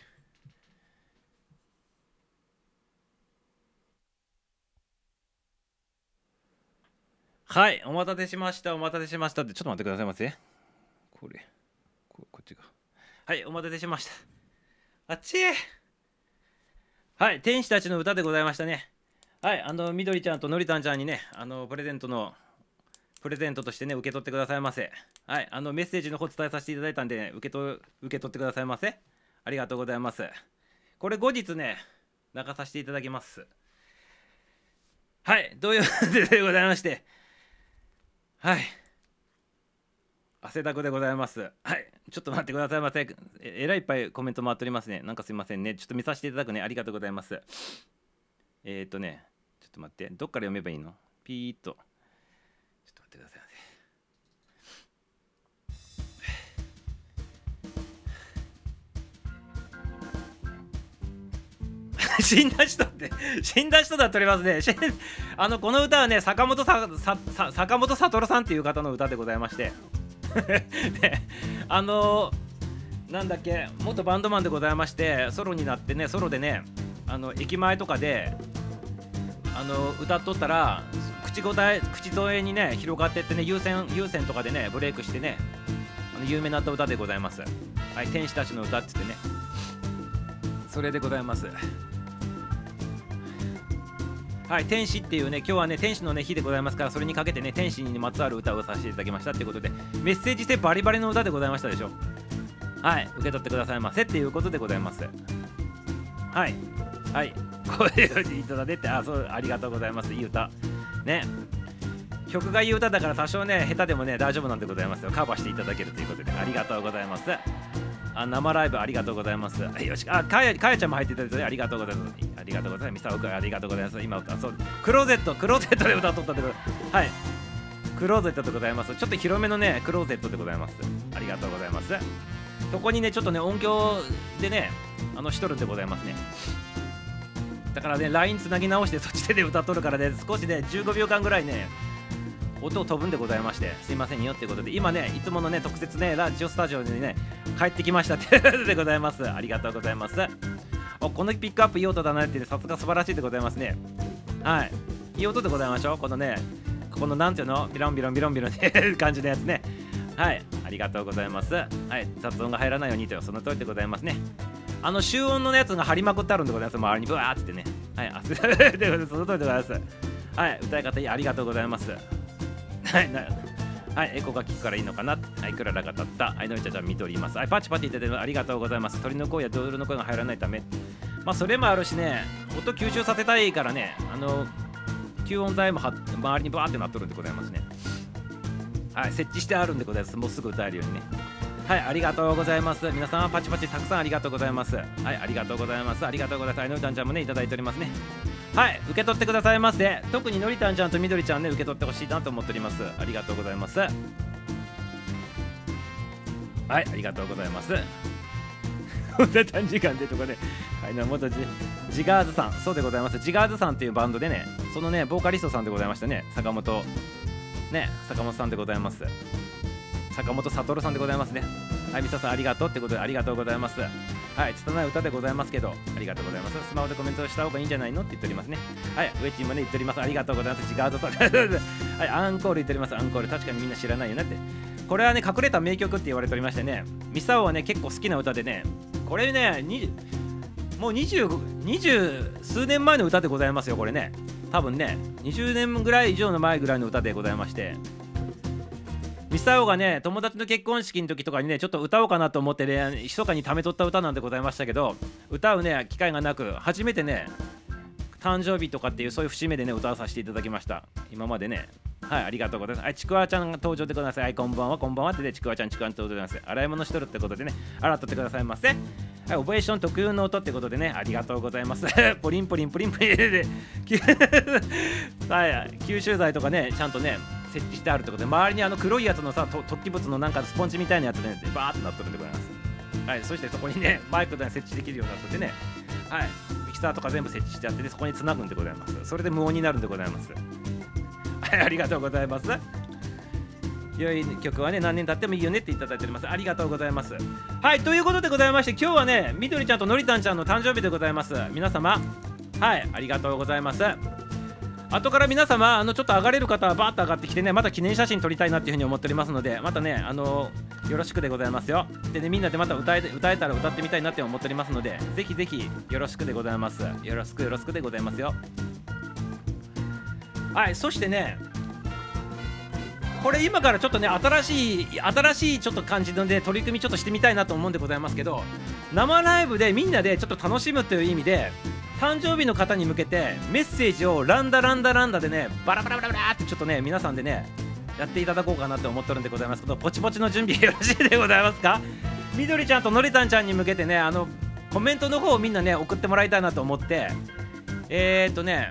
はいお待たせしましたお待たせしましたってちょっと待ってくださいませ。これここっちがはいお待たせしました。あっち。はい天使たちの歌でございましたね。はいあのみどりちゃんとのりたんちゃんにねあのプレゼントのプレゼントとしてね受け取ってくださいませ。はいあのメッセージの方伝えさせていただいたんで、ね、受けと受け取ってくださいませ。ありがとうございます。これ後日ね、泣かさせていただきます。はい、ということでございまして、はい。汗だくでございます。はい。ちょっと待ってくださいませ。ええらいいっぱいコメント回っておりますね。なんかすいませんね。ちょっと見させていただくね。ありがとうございます。えっ、とね、ちょっと待って。どっから読めばいいの？ピーっと。ちょっと待ってください。死んだ人って死んだ人だっておりますね。あのこの歌はね坂本ささ坂本悟さんっていう方の歌でございまして。であのー、なんだっけ元バンドマンでございましてソロになってねソロでねあの駅前とかであの歌っとったら口答え口添えにね広がってってね優先優先とかでねブレイクしてねあの有名なった歌でございます。はい天使たちの歌っつってね。それでございます。はい、天使っていうね、今日はね、天使の、ね、日でございますから、それにかけてね、天使にまつわる歌をさせていただきましたってことで、メッセージ性バリバリの歌でございましたでしょ。はい、受け取ってくださいませっていうことでございます。はい、はい、こういうふうにいただいて、あ、そう、ありがとうございます。いい歌。ね。曲がいい歌だから多少ね、下手でもね、大丈夫なんでございますよ。カバーしていただけるということで、ありがとうございます。あ生ライブありがとうございます。よし、あ、かやかやちゃんも入っていただいてありがとうございます。ありがとうございます。ミサオ君ありがとうございます。今歌、そう、クローゼット、クローゼットで歌っとったってことはい。クローゼットでございます。ちょっと広めのね、クローゼットでございます。ありがとうございます。そこにね、ちょっとね、音響でね、あの、しとるんでございますね。だからね、LINE つなぎ直してそっちで歌っとるからね、少しね、15秒間ぐらいね、音を飛ぶんでございましてすいませんよっていうことで今ねいつものね特設ねラジオスタジオにね帰ってきましたってこ とでございます。ありがとうございます。おこのピックアップいい音だなってさすが素晴らしいでございますね。はい。いい音でございましょう。このねこのなんていうの？ビロンビロンビロンビロンって 感じのやつね。はい。ありがとうございます。はい。雑音が入らないようにというその通りでございますね。あの集音のやつが張りまくってあるんでございます。周りにブワーっつってね。はい。あ その通りでございます。はい。歌い方ありがとうございます。はい、はい、エコが聞くからいいのかな。はい、クララが立った。はい、のりちゃんちゃん見ております。はい、パチパチ言っててありがとうございます。鳥の声やドールの声が入らないため。まあ、それもあるしね、音吸収させたいからね、あの、吸音材も周りにバーってなっとるんでございますね。はい、設置してあるんでございます。もうすぐ歌えるようにね。はい、ありがとうございます。皆さん、パチパチたくさんありがとうございます。はい、ありがとうございます。ありがとうございます。あいのりちゃんちゃんもね、いただいておりますね。はい受け取ってくださいませ。特にのりたんちゃんとみどりちゃんね受け取ってほしいなと思っております。ありがとうございます。はいありがとうございます。こんな短時間でとかね。はいな元ジジガーズさん。そうでございます。ジガーズさんっていうバンドでねそのねボーカリストさんでございましたね坂本。ね坂本さんでございます。坂本悟さんでございますね。はいみささんありがとうってことでありがとうございます。はい拙い歌でございますけどありがとうございます。スマホでコメントした方がいいんじゃないのって言っておりますね。はいウェッジもね言っております。ありがとうございます。違うと はいアンコール言っております。アンコール。確かにみんな知らないよねって。これはね隠れた名曲って言われておりましてねミサオはね結構好きな歌でねこれねもう20数年前の歌でございますよこれね。多分ね20年ぐらい以上の前ぐらいの歌でございまして。ミサオがね友達の結婚式の時とかにねちょっと歌おうかなと思ってね密かにためとった歌なんでございましたけど歌うね機会がなく初めてね誕生日とかっていうそういう節目でね歌わさせていただきました。今までね。はいありがとうございます。はいちくわちゃんが登場でくださいはいこんばんはこんばんはってねちくわちゃんちくわん登場でございます。洗い物しとるってことでね洗っとってくださいませ。はい、オベーション特有の音ってことでね、ありがとうございます。ポリンポリンポリンポリンで、はい、吸収剤とかね、ちゃんとね、設置してあるってことで周りにあの黒いやつのさ突起物のなんかスポンジみたいなやつで、ね、バーってなっとるんでございます。はいそしてそこにねマイクで設置できるようになっててねはい。ミキサーとか全部設置してあって、ね、そこにつなぐんでございます。それで無音になるんでございます。はいありがとうございます。良い曲はね何年経ってもいいよねっていただいております。ありがとうございます。はいということでございまして今日はねみどりちゃんとのりたんちゃんの誕生日でございます。皆様はいありがとうございます。後から皆様あのちょっと上がれる方はバーッと上がってきてねまた記念写真撮りたいなっていうふうに思っておりますのでまたねあのよろしくでございますよ。でねみんなでまた歌え歌えたら歌ってみたいなって思っておりますのでぜひぜひよろしくでございます。よろしくよろしくでございますよ。はいそしてねこれ今からちょっとね新しい新しいちょっと感じので取り組みちょっとしてみたいなと思うんでございますけど生ライブでみんなでちょっと楽しむという意味で誕生日の方に向けてメッセージをランダランダランダでねバラバラバラバラってちょっとね皆さんでねやっていただこうかなと思ってるんでございますけどポチポチの準備よろしいでございますか？みどりちゃんとのりたんちゃんに向けてねあのコメントの方をみんなね送ってもらいたいなと思ってえー、っとね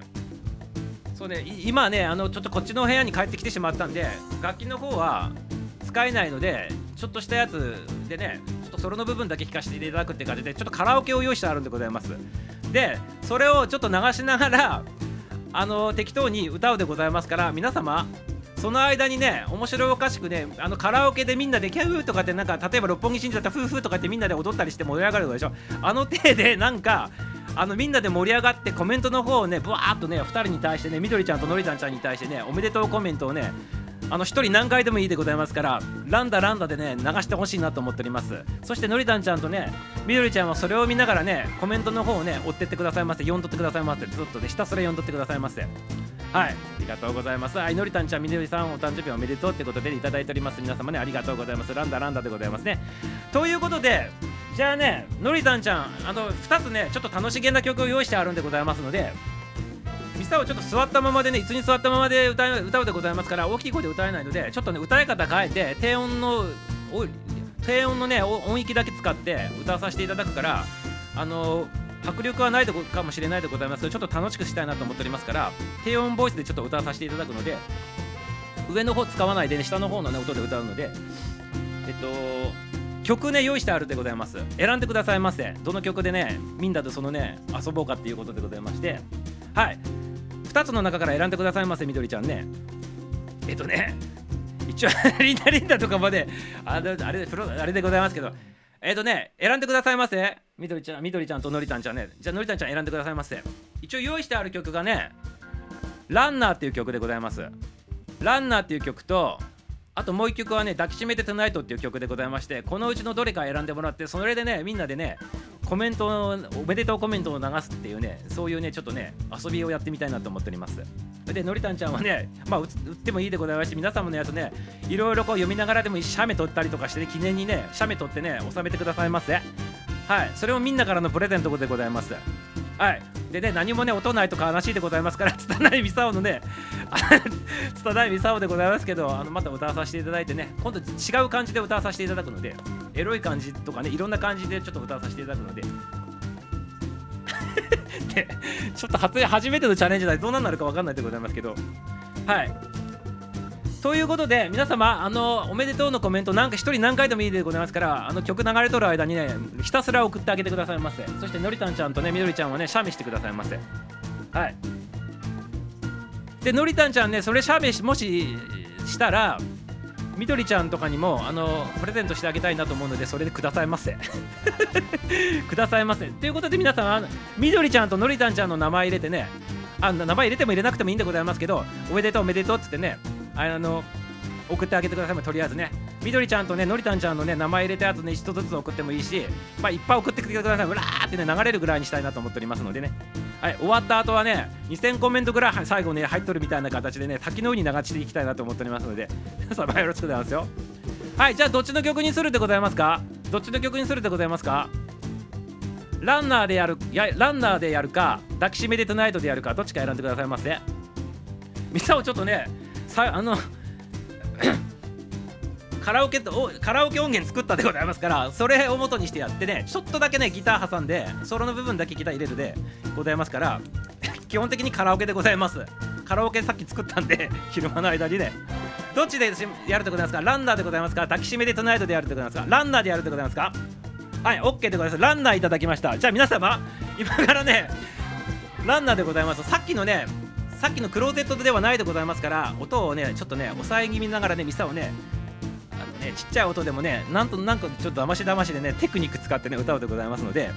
そうね今ねあのちょっとこっちの部屋に帰ってきてしまったんで楽器の方は使えないのでちょっとしたやつでねちょっとソロの部分だけ弾かせていただくって感じでちょっとカラオケを用意してあるんでございます。でそれをちょっと流しながらあの適当に歌うでございますから皆様その間にね面白おかしくねあのカラオケでみんなでキャフーとかってなんか例えば六本木新だったらフーフーとかってみんなで踊ったりして盛り上がるでしょ。あの手でなんかあのみんなで盛り上がってコメントの方をねブワーっとね2人に対してねみどりちゃんとのりたんちゃんに対してねおめでとうコメントをねあの1人何回でもいいでございますからランダランダでね流してほしいなと思っております。そしてのりたんちゃんとねみどりちゃんはそれを見ながらねコメントの方をね追ってってくださいませ。読んどってくださいませ。ずっとねひたすら読んどってくださいませ。はい。ありがとうございます。はいのりたんちゃんみどりさんお誕生日おめでとうってことでいただいております。皆様ねありがとうございます。ランダランダでございますね。ということでじゃあねのりたんちゃんあの2つねちょっと楽しげな曲を用意してあるんでございますのでミサをちょっと座ったままでね椅子に座ったままで歌う歌うでございますから大きい声で歌えないのでちょっとね歌い方変えて低音の低音のね音域だけ使って歌わさせていただくからあの迫力はないとこかもしれないでございます。けどちょっと楽しくしたいなと思っておりますから低音ボイスでちょっと歌わさせていただくので上の方使わないで、ね、下の方の、ね、音で歌うのでえっと曲ね用意してあるでございます。選んでくださいませ。どの曲でねみんなでそのね遊ぼうかっていうことでございましてはい。2つの中から選んでくださいませみどりちゃんね。えっとね一応リンダリンダとかまであれあれプロあれでございますけど。えっとね選んでくださいませみどりちゃんみどりちゃんとのりたんちゃんね。じゃあのりたんちゃん選んでくださいませ。一応用意してある曲がねランナーっていう曲でございます。ランナーっていう曲とあともう一曲はね「抱きしめてトゥナイト」っていう曲でございましてこのうちのどれか選んでもらってそれでねみんなでねコメントをおめでとうコメントを流すっていうねそういうねちょっとね遊びをやってみたいなと思っております。でのりたんちゃんはねまあ売ってもいいでございますし皆様のやつねいろいろこう読みながらでも写メ撮ったりとかして、ね、記念にね写メ撮ってね収めてくださいませ。はい。それもみんなからのプレゼントでございます。はい。でね何もね音ないとか悲しいでございますから拙いミサオのね 拙いミサオでございますけどあのまた歌わさせていただいてね今度違う感じで歌わさせていただくのでエロい感じとかねいろんな感じでちょっと歌わさせていただくので。でちょっと初初めてのチャレンジでどうなるか分かんないでございますけど。はい。ということで皆様あのおめでとうのコメントなんか一人何回でもいいでございますからあの曲流れとる間にねひたすら送ってあげてくださいませ。そしてのりたんちゃんとねみどりちゃんはねシャミしてくださいませ。はい。でのりたんちゃんねそれシャミもししたらみどりちゃんとかにもあのプレゼントしてあげたいなと思うのでそれでくださいませ。くださいませ。ということで皆さんみどりちゃんとのりたんちゃんの名前入れてねあ名前入れても入れなくてもいいんでございますけどおめでとうおめでとうって言ってねあの送ってあげてください。もとりあえずね。みどりちゃんとねのりたんちゃんのね名前入れたやつね一つずつ送ってもいいしまあいっぱい送ってきてください。うらーってね流れるぐらいにしたいなと思っておりますのでね。はい終わった後はね2000コメントぐらい最後ね入っとるみたいな形でね滝の上に流していきたいなと思っておりますので 皆様よろしくございますよ。はいじゃあどっちの曲にするでございますか？どっちの曲にするでございますか？ランナーでやるやランナーでやるか抱きしめでトゥナイトでやるかどっちか選んでくださいませ。ミサをちょっとねさあの カラオケとカラオケ音源作ったでございますからそれを元にしてやってねちょっとだけねギター挟んでソロの部分だけギター入れるでございますから 基本的にカラオケでございます。カラオケさっき作ったんで 昼間の間にね。どっちでやるでございますか？ランナーでございますか？抱きしめでトナイトでやるでございますか？ランナーでやるでございますか？はい OK でございます。ランナーいただきました。じゃあ皆様今からねランナーでございます。さっきのねさっきのクローゼットではないでございますから音をねちょっとね抑え気味ながらねミサをねあのねちっちゃい音でもねなんとなんかちょっとだましだましでねテクニック使ってね歌うでございますので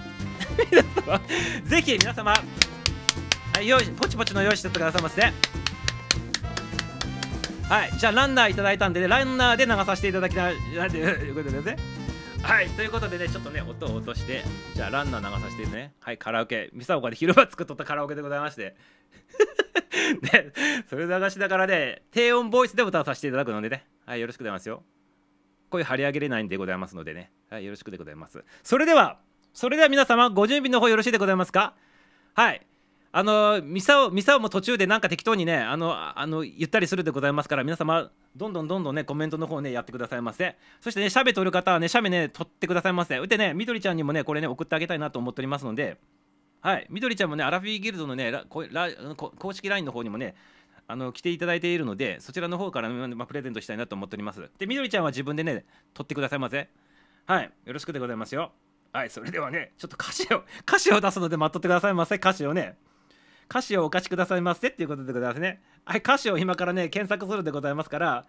ぜひ皆様はい用意ポチポチの用意してってくださいませ。はいじゃあランナーいただいたんで、ね、ランナーで流させていただきたいということでね。はいということでねちょっとね音を落としてじゃあランナー流させてね。はいカラオケ。ミサオカで昼間作っとったカラオケでございまして。で、それ流しながらね、低音ボイスで歌わさせていただくのでね、はい、よろしくございますよ。声張り上げれないんでございますのでね、はい、よろしくでございます。それでは、それでは皆様、ご準備の方よろしいでございますか？はい。あの、ミサオ、ミサオも途中でなんか適当にね、あの、あの、言ったりするでございますから、皆様、どんどんどんどんねコメントの方ねやってくださいませそしてね写メ撮る方はね写メね撮ってくださいませでねみどりちゃんにもねこれね送ってあげたいなと思っておりますのではい。みどりちゃんもねアラフィーギルドのねララ公式 LINE の方にもねあの来ていただいているのでそちらの方から、まあ、プレゼントしたいなと思っております。でみどりちゃんは自分でね撮ってくださいませ。はい。よろしくでございますよ。はい。それではねちょっと歌詞を歌詞を出すので待っとってくださいませ。歌詞をね。歌詞をお貸しくださいませっていうことでございますね。はい、歌詞を今からね、検索するでございますから、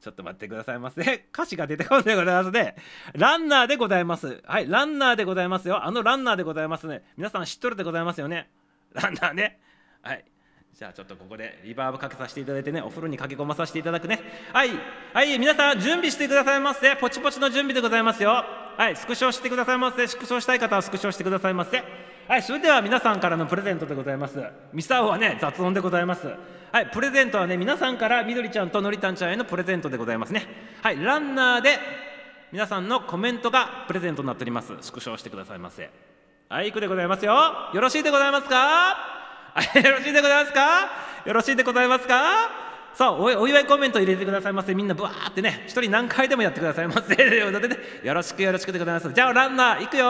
ちょっと待ってくださいませ。歌詞が出てこないでございますね。ランナーでございます。はい、ランナーでございますよ。あのランナーでございますね。皆さん知っとるでございますよね。ランナーね。はい。じゃあちょっとここでリバーブかけさせていただいてね、お風呂に駆け込まさせていただくね。はい。はい、皆さん準備してくださいませ。ポチポチの準備でございますよ。はい、スクショしてくださいませ。スクショしたい方はスクショしてくださいませ。はい、それでは皆さんからのプレゼントでございます。ミサオはね、雑音でございます。はい、プレゼントはね、皆さんからみどりちゃんとのりたんちゃんへのプレゼントでございますね。はい、ランナーで皆さんのコメントがプレゼントになっております。スクショしてくださいませ。はい、いくでございますよ。よろしいでございますか、よろしいでございますか？よろしいでございますか？さあお祝いコメント入れてくださいませ。みんなブワーってね一人何回でもやってくださいませ。よろしくよろしくでございます。じゃあランナー行くよ。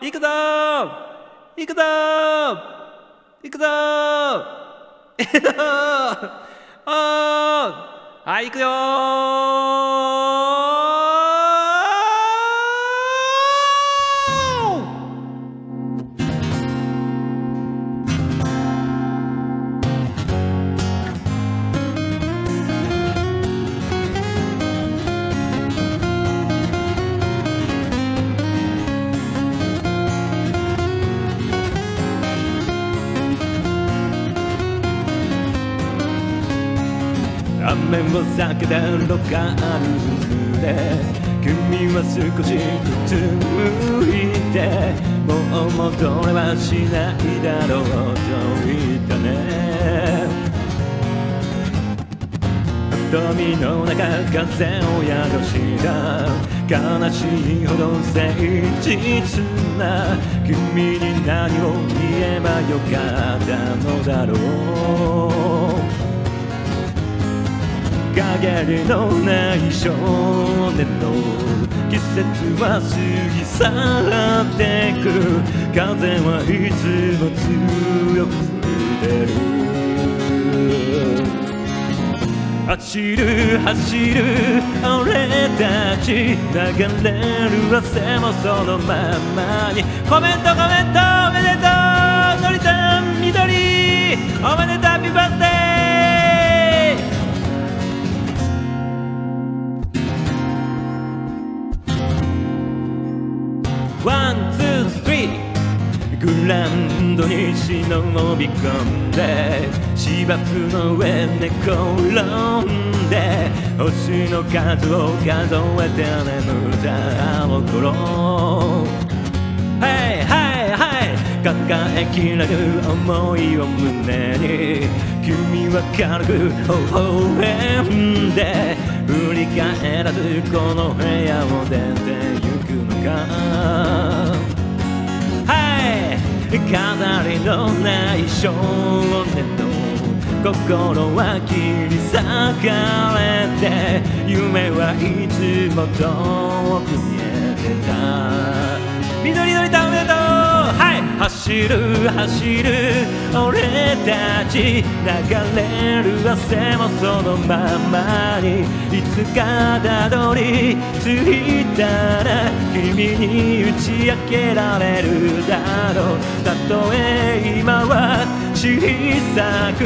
行くぞ。ー行くぞ。ー行くぞ。ー行くぞ。はい行くよ雨を避けたロカルで。君は少しうつむいて。もう戻れはしないだろうと言ったね。瞳の中風を宿した。悲しいほど誠実な。君に何を言えばよかったのだろう。陰のない少年の季節は過ぎ去ってく風はいつも強く吹いてる。走る走る俺たち流れる。汗もそのままに。コメントコメントおめでとうのりたんみどりおめでとうハッピバースグランドに忍び込んで芝生の上寝転んで星の数を数えて眠ったあの頃はいはいはい抱えきれる思いを胸に君は軽く微笑んで振り返らずこの部屋を出てゆくのか。飾りのない少年の心は切り裂かれて夢はいつも遠く見えてた。緑のりた走る走る。俺たち流れる汗もそのままに。いつかたどり着いたら君に打ち明けられるだろう。たとえ今は小さく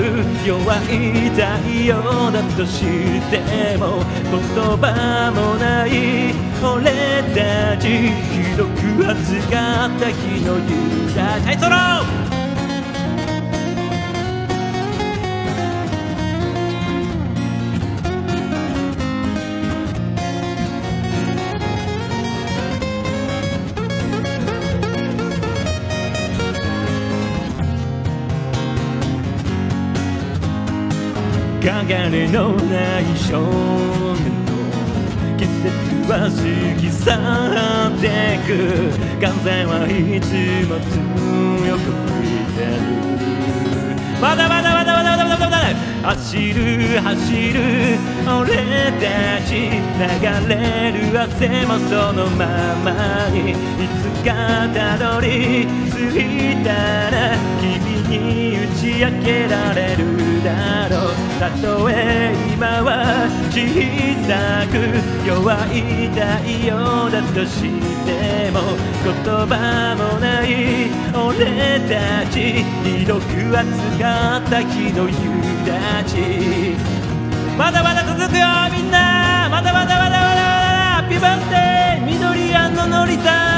弱い太陽だとしても言葉もない俺たちひどく暑かった日の夕方はいソロ影のない少年は過ぎ去ってく風はいつも強く吹いてるまだまだまだまだまだまだまだ走る走る俺たち流れる汗もそのままにいつかたどり着いたら君に打ち明けられるだろうたとえ今は小さく弱い太陽だとしても言葉もない俺たちひどく扱った日の夕立ち。まだまだ続くよみんな。まだまだまだまだまだピバンテ緑ののりん。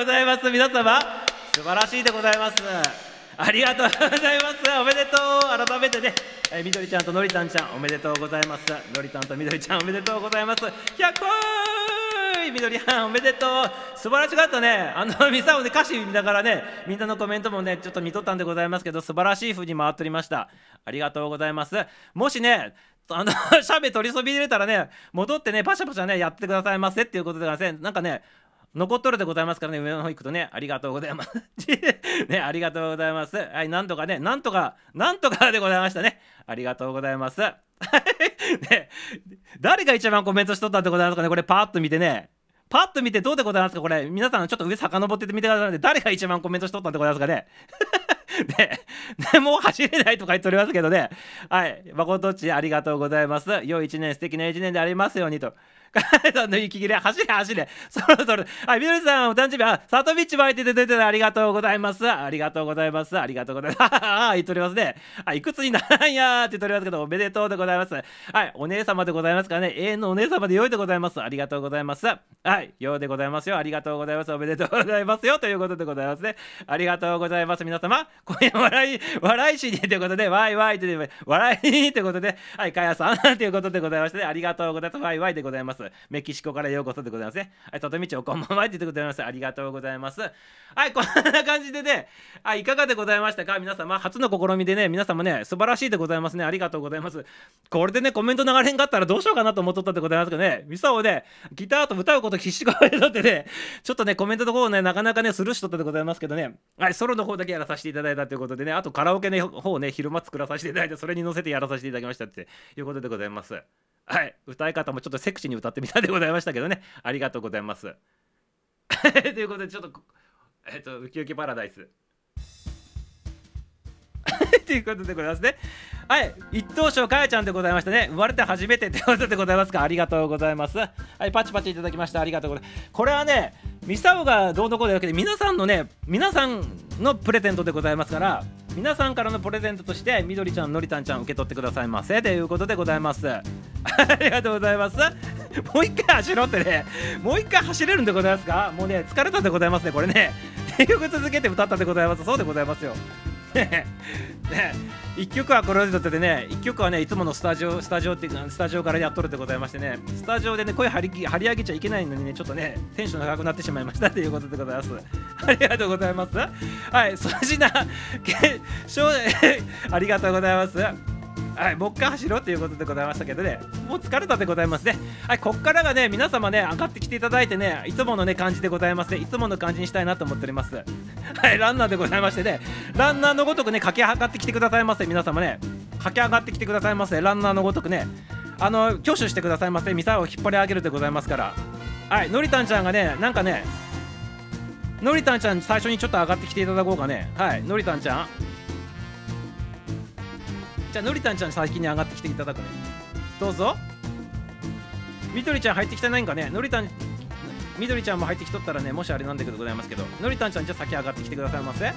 ございます。皆様素晴らしいでございます。ありがとうございます。おめでとう。改めてねえみどりちゃんとのりたんちゃんおめでとうございます。のりたんとみどりちゃんおめでとうございます。100個みどりはんおめでとう。素晴らしかったね。あのミサをね歌詞見ながらねみんなのコメントもねちょっと見とったんでございますけど素晴らしい風に回っておりました。ありがとうございます。もしねあの シャベ取りそびれたらね戻ってねパシャパシャねやってくださいませっていうことでございます。ねなんかね残っとるでございますからね。上の方行くとねありがとうございます。ねありがとうございます。はいなんとかねなんとかなんとかでございましたね。ありがとうございます。ね誰が一番コメントしとったんでございますかね。これパッと見てね。パッと見てどうでございますか？これ皆さんちょっと上遡っててみてくださいね。誰が一番コメントしとったんでございますかね。ねねもう走れないとか言っておりますけどね。はい誠っちありがとうございます。良い一年素敵な一年でありますようにと。カエさんの息切れ走れ走れ。そろそろ。はいみどりさんお誕生日。あサトビッチ巻いてて出ててありがとうございます。ありがとうございます。ありがとうございます。ああ言っておりますね。あいくつにならんやーって言っておりますけどおめでとうでございます。はいお姉様でございますからね。永遠のお姉様で良いでございます。ありがとうございます。はいようでございますよ。ありがとうございます。おめでとうございますよ。ということでございますね。ありがとうございます。皆様今夜笑い笑いしにということでわいわいという笑いにということではいかやさん ということでございまして、ね、ありがとうございます。わいわいでございます。メキシコからようこそでございますね。はいととみちおこんばんはって言ってござい。ますありがとうございます。はいこんな感じでねはいいかがでございましたか？皆様初の試みでね皆様ね素晴らしいでございますね。ありがとうございます。これでねコメント流れんかったらどうしようかなと思っとったでございますけどね。ミサをねギターと歌うこと必死こいとってねちょっとねコメントの方をねなかなかねスルーしとったでございますけどね。はいソロの方だけやらさせていただいたということでね。あとカラオケの方をね昼間作らさせていただいてそれに乗せてやらさせていただきましたっていうことでございます。はい。歌い方もちょっとセクシーに歌ってみたでございましたけどね。ありがとうございます。ということでちょっとえっとウキウキパラダイス。ということでございますね。はい。一等賞かやちゃんでございましたね。生まれて初めてということでございますか。ありがとうございます。はい。パチパチいただきました。ありがとうございます。これはねミサオがどうのこうでわけで皆さんのね皆さんのプレゼントでございますから皆さんからのプレゼントとしてみどりちゃんのりたんちゃん受け取ってくださいませということでございます。ありがとうございます。もう一回走ろうってね。もう一回走れるんでございますかもうね疲れたでございますねこれね。結局続けて歌ったでございます。そうでございますよ。ね1曲はこれをとっててね1曲はねいつものスタジオスタジオっていうかスタジオからやっとるでございましてねスタジオでね声張り張り上げちゃいけないのにねちょっとねテンション高くなってしまいましたということでございます。ありがとうございます。はい粗品けしょう ありがとうございます。はい、もう一回走ろうということでございましたけどね、もう疲れたでございますね。はい、こっからがね、皆様ね、上がってきていただいてね、いつものね、感じでございますね、いつもの感じにしたいなと思っております。はい、ランナーでございましてね、ランナーのごとくね、駆け上がってきてくださいませ、皆様ね、駆け上がってきてくださいませ、ランナーのごとくね、あの、挙手してくださいませ、ミサイルを引っ張り上げるでございますから、はい、のりたんちゃんがね、なんかね、のりたんちゃん、最初にちょっと上がってきていただこうかね、はい、のりたんちゃん。じゃあのりたんちゃん先に上がってきていただくね。どうぞ。みどりちゃん入ってきてないんかね。のりたんみどりちゃんも入ってきとったらねもしあれなんだけどございますけど。のりたんちゃんじゃ先上がってきてくださいませ。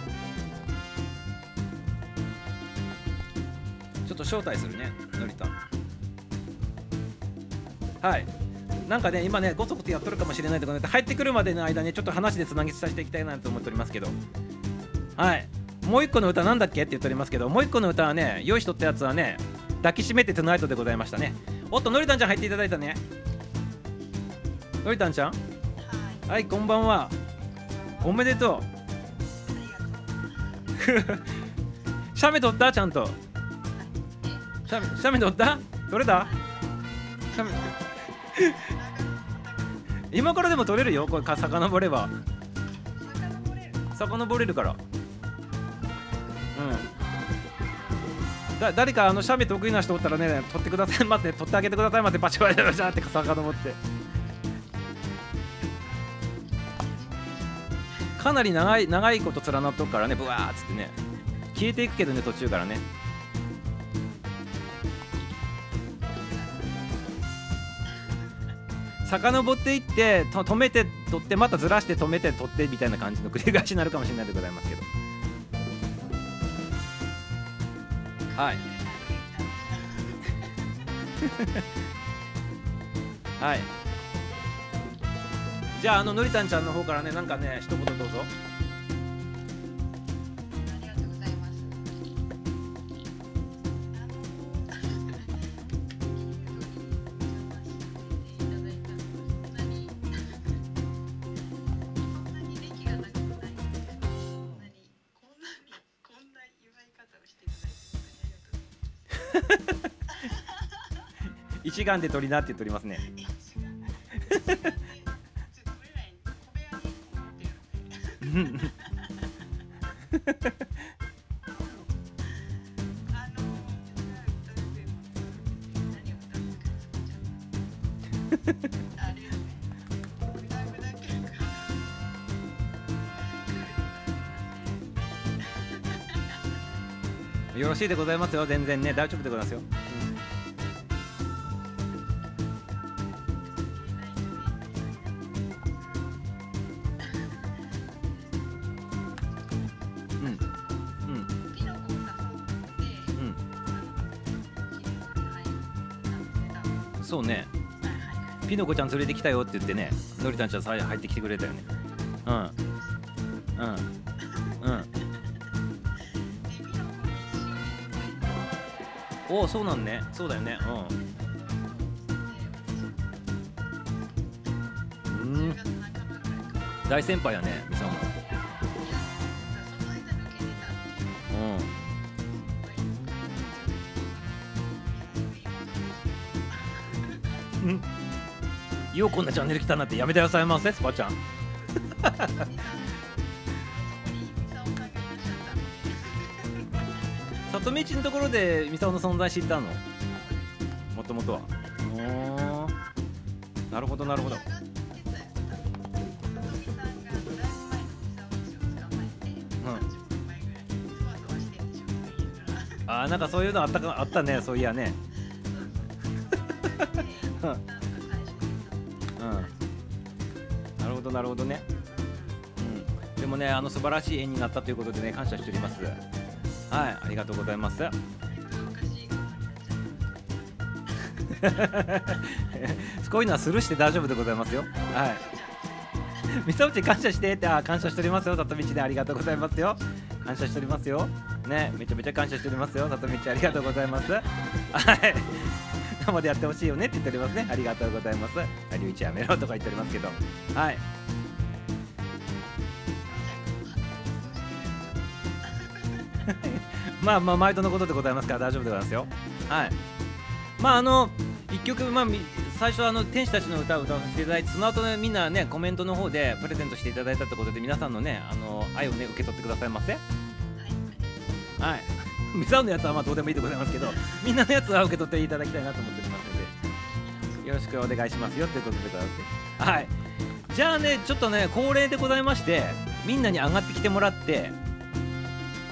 ちょっと招待するねのりたん。はい。なんかね今ねごそごそやっとるかもしれないとかね入ってくるまでの間にちょっと話でつなぎさせていきたいなと思っておりますけど。はい。もう一個の歌なんだっけ？って言っておりますけどもう一個の歌はね用意しとったやつはね抱きしめてトゥナイトでございましたね。おっとのりたんちゃん入っていただいたね。のりたんちゃん？はい、はいこんばんは。おめでとう。写メ撮った？ちゃんと。写メ撮った？撮れた？写メ今からでも撮れるよこれか遡れば。遡れるからだ誰かあの写メ得意な人おったらね撮ってください 待って撮ってあげてください待ってバチバチバチバチって遡ってかなり長い長いこと連なっとくからねブワーっつってね消えていくけどね途中からね遡っていってと止めて取ってまたずらして止めて取ってみたいな感じの繰り返しになるかもしれないでございますけどはい。はい。じゃああののりたんちゃんの方からねなんかね一言どうぞ。一眼で撮りなって言っておりますね。よろしいでございますよ。全然ね。大丈夫でございますよ、の子ちゃん連れてきたよって言ってねのりたんちゃんさ入ってきてくれたよねうんうんうんおおそうなんねそうだよねうんうん大先輩やねようこんなチャンネル来たなってやめてくださいませスパちゃん。里道のところでミサオの存在知ったの？もともとは。なるほどなるほど。あーなんかそういうのあったかあったねそういやね どなるほどね。うん。でもねあの素晴らしい絵になったということでね感謝しております。はいありがとうございます。こういうのはスルーして大丈夫でございますよ。はい。みさおち感謝してってあー感謝しておりますよ。里道でありがとうございますよ。感謝しておりますよ。ねめちゃめちゃ感謝しておりますよ。里道ありがとうございます。はい生でやってほしいよねって言っておりますね。ありがとうございます。ありゅういちやめろとか言っておりますけど。はい。まあまあ毎度のことでございますから大丈夫でございますよ。はい。まああの一曲まあみ最初はあの天使たちの歌を歌わせていただいてその後ねみんなねコメントの方でプレゼントしていただいたってことで皆さんのねあの愛をね受け取ってくださいませ。はい。ミサオのやつはまあどうでもいいでございますけどみんなのやつは受け取っていただきたいなと思っておりますのでよろしくお願いしますよということでございますはい。じゃあねちょっとね恒例でございましてみんなに上がってきてもらって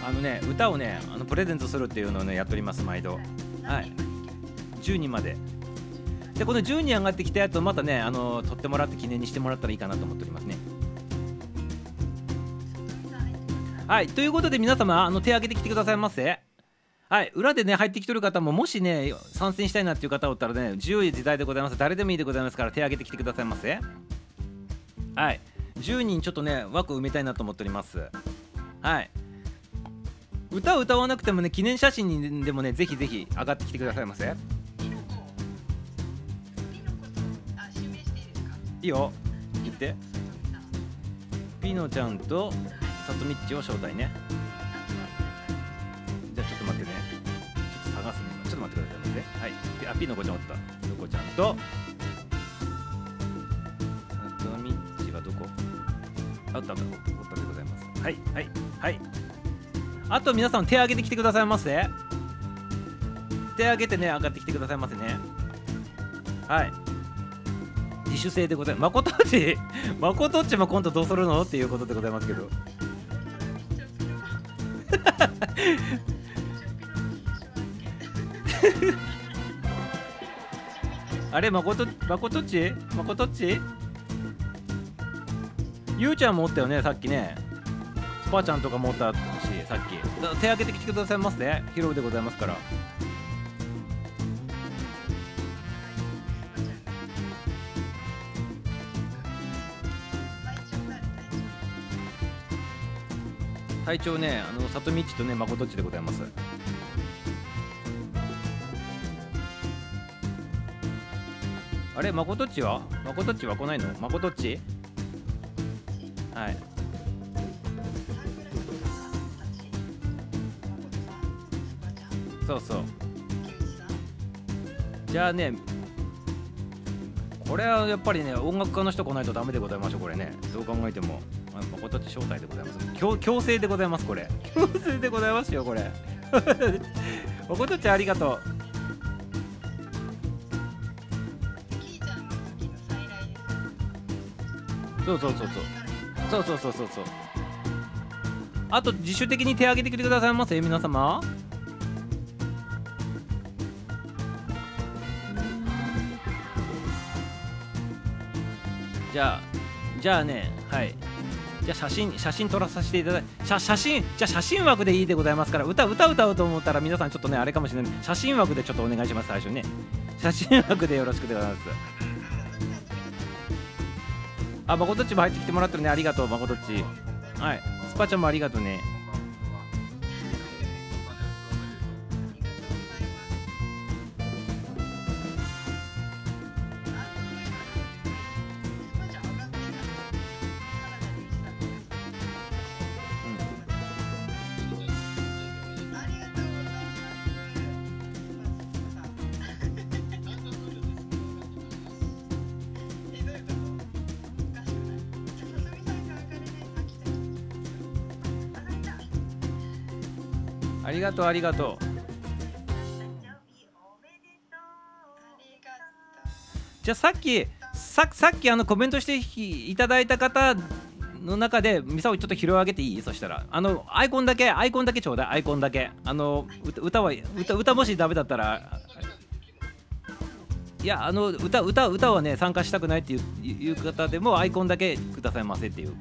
あのね歌をねあのプレゼントするっていうのをねやっております毎度。はい。10人まで。でこの10人上がってきたやつをまたねあの取ってもらって記念にしてもらったらいいかなと思っておりますね。はい。ということで皆様あの手を挙げてきてくださいませ。はい裏でね入ってきてる方ももしね参戦したいなっていう方おったらね自由自在でございます。誰でもいいでございますから手挙げてきてくださいませ。はい10人ちょっとね枠埋めたいなと思っております。はい。歌を歌わなくてもね記念写真にでもねぜひぜひ上がってきてくださいませ。いいよ。言って。ピノちゃんとさとみっちを招待ね。じゃあちょっと待ってね。ちょっと待ってくださいませはい。ピあピノコちゃんおった。ピノコちゃんと。さとみっちはどこ？あったあったおった。おったでございます。はいはいはい。あと皆さん手挙げてきてくださいませ。手挙げてね上がってきてくださいませね。はい。自主制でございます。まことっちまことっちも今度どうするの？っていうことでございますけど あれまことまことっち？まことっち？ゆうちゃんもおったよねさっきね。スパちゃんとかもおったしさっき。手挙げてきてくださいますね。ヒロでございますから。隊長ねあの里道とねまことっちでございます。あれまことっちは？まことっちは来ないの？まことっち？はい。そうそう。じゃあねこれはやっぱりね音楽家の人来ないとダメでございましょうこれね。どう考えても。まあことっち招待でございます。強強制でございますこれ。強制でございますよこれ。まことっちありがとう。そうそうそうそう。そうそうそうそうあと自主的に手挙げてきてくださいませ皆様。じゃあじゃあねはい。じゃあ写真写真撮らさせていただい写写真じゃあ写真枠でいいでございますから歌歌歌うと思ったら皆さんちょっとねあれかもしれない。写真枠でちょっとお願いします最初ね。写真枠でよろしくでございます。あ、まことっちも入ってきてもらってるね。ありがとう、まことっち。はい。スパちゃんもありがとうね。がとう、ありがとう。じゃあさっき、さっきあのコメントしていただいた方の中で、ミサオちょっと拾い上げていい？そしたら。あの、アイコンだけ、アイコンだけちょうだい、アイコンだけ。あの、歌歌は、歌歌もしダメだったら、いや、あの、歌、歌、歌はね、参加したくないっていういう方でも、アイコンだけくださいませっていう。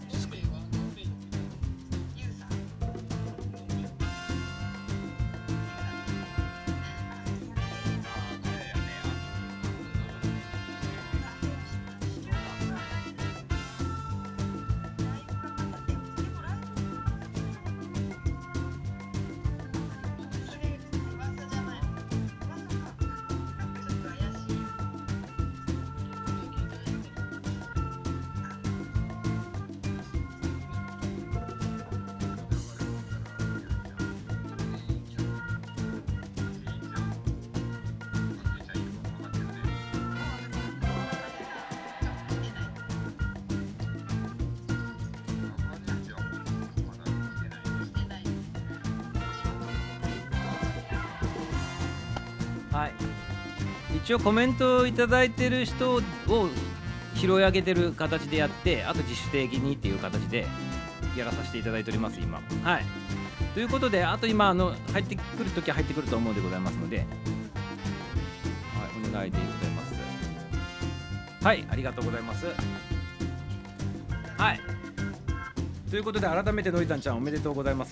一応コメントいただいてる人を拾い上げてる形でやってあと自主的にっていう形でやらさせていただいております今。はい。ということであと今あの入ってくるときは入ってくると思うでございますので。はいお願いでございます。はいありがとうございます。はい。ということで改めてのりたんちゃんおめでとうございます。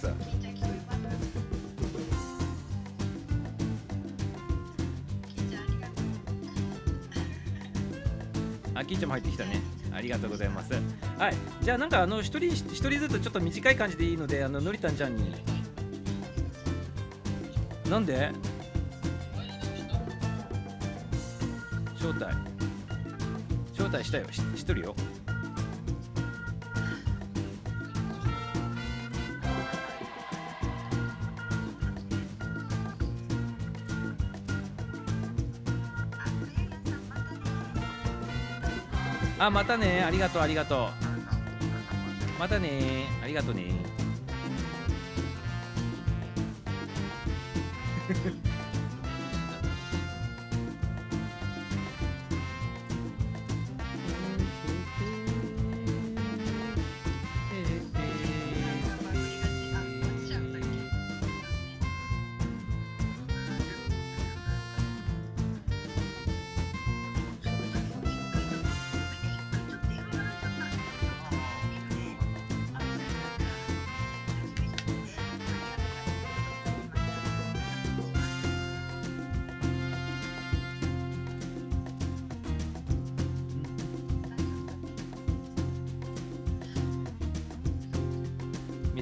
ちゃんも入ってきたね。ありがとうございます。はい。じゃあなんかあの一人一人ずつちょっと短い感じでいいのであののりたんちゃんに。なんで？招待。招待したよ。ししとるよ。あまたね。ありがとうありがとう。またね。ありがとうね。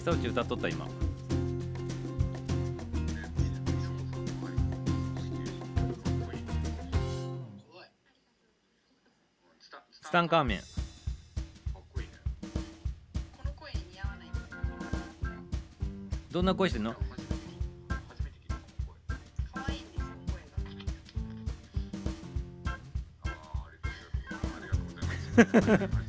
ミサオチ歌っとった今。ツタンカーメン。どんな声してんの？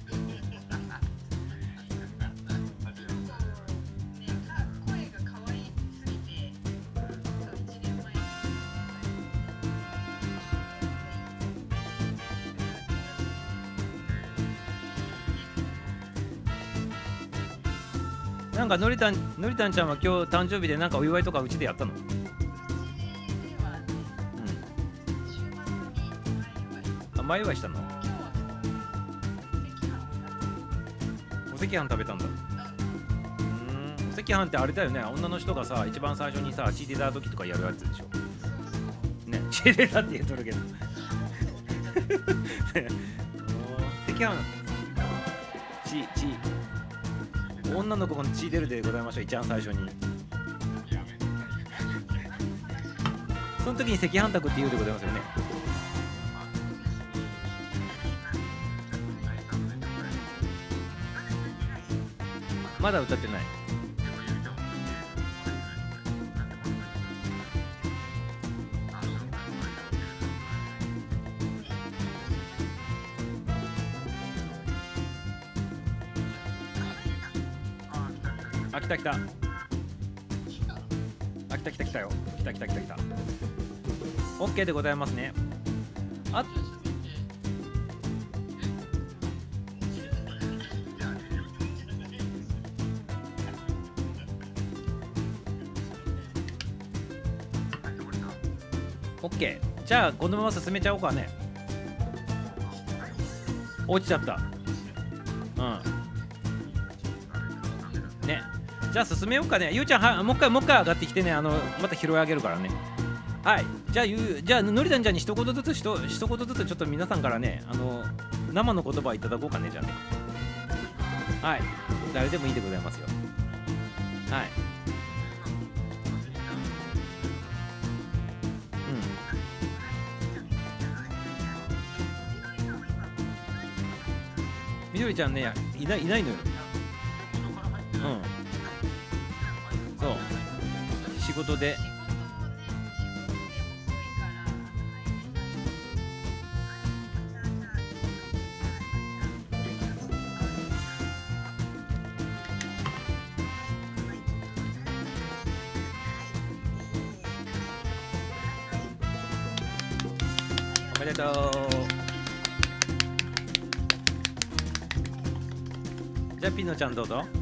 なんかのりたんのりたんちゃんは今日誕生日でなんかお祝いとかうちでやったの？あ前祝いしたの？お赤飯食べたんだ。うーん。お赤飯ってあれだよね。女の人がさ一番最初にさ血出た時とかやるやつでしょ？ね。血出たって言うとるけど。お赤飯女の子の血出るでございましょう一番最初に。その時に赤飯卓って言うでございますよね。まだ歌ってない。来た来た。あ来た来た来たよ。来た来た来た来た。OK でございますね。あオッケー。じゃあこのまま進めちゃおうかね。落ちちゃった。うん。ね。じゃあ進めようかね。ゆうちゃんはもう一回もう一回上がってきてね。あのまた拾い上げるからね。はい。じゃあゆうじゃあのりたんちゃんに一言ずつひと一言ずつちょっと皆さんからねあの生の言葉いただこうかねじゃあね。はい。誰でもいいでございますよ。はい。うん。みどりちゃんねいないいないのよ。仕事で。おめでとう。じゃあピノちゃんどうぞ。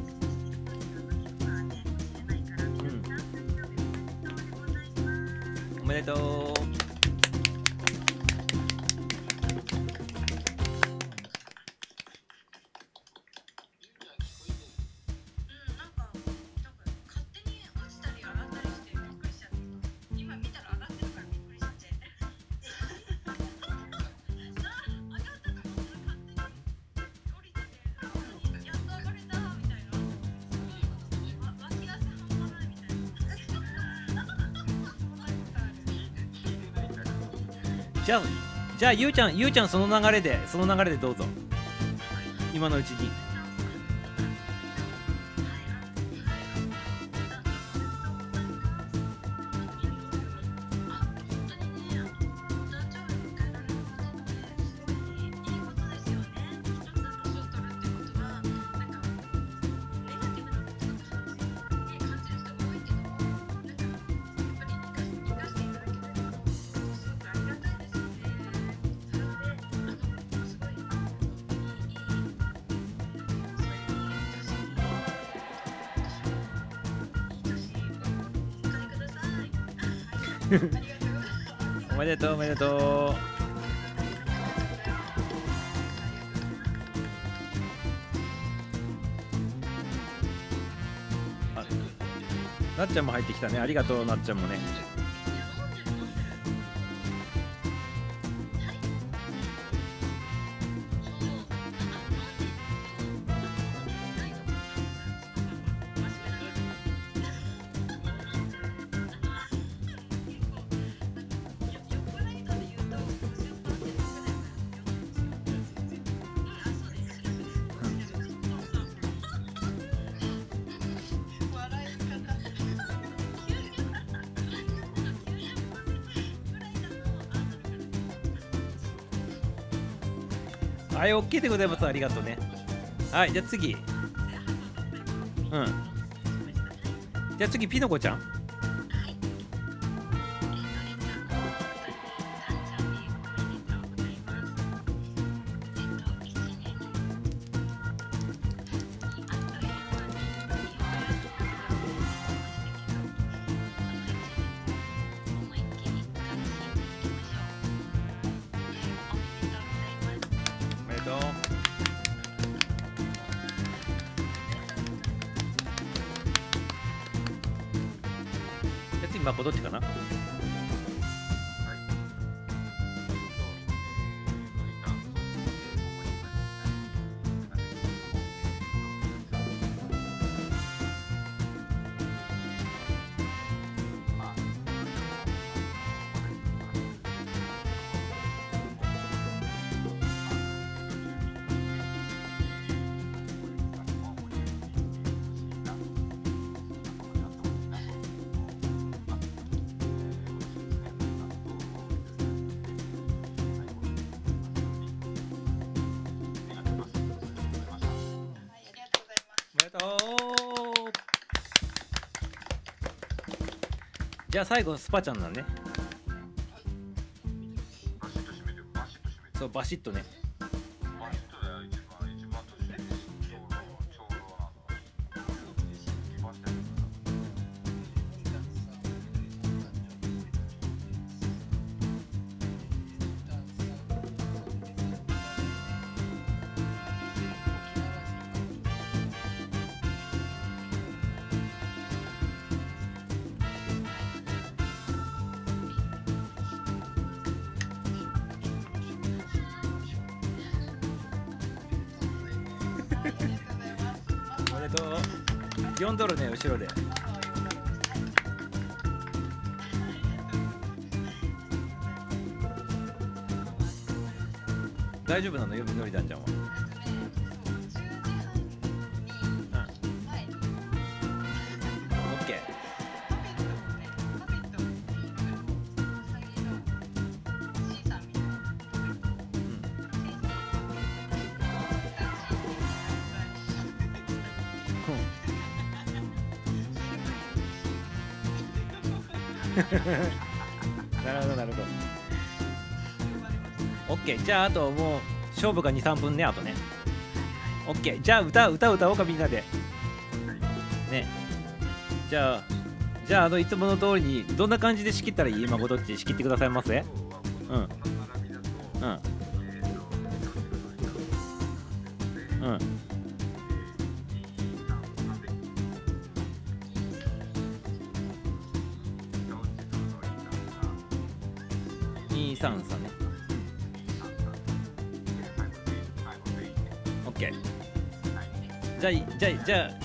じゃあゆうちゃんゆうちゃんその流れでその流れでどうぞ。今のうちに。っちゃんも入ってきたね。ありがとうなっちゃんもね。OK でございます。ありがとうね。はいじゃあ次。うん。じゃあ次ピノコちゃん。じゃあ最後スパちゃんなんねそうバシッとねおめでとう。4ドルね後ろで。大丈夫なの？よのりだんちゃんは。じゃああともう勝負が23分ねあとね。オッケー。じゃあ歌歌歌おうかみんなで。ね。じゃあじゃああのいつもの通りにどんな感じで仕切ったらいい？今ごどっち仕切ってくださいませ？じゃあ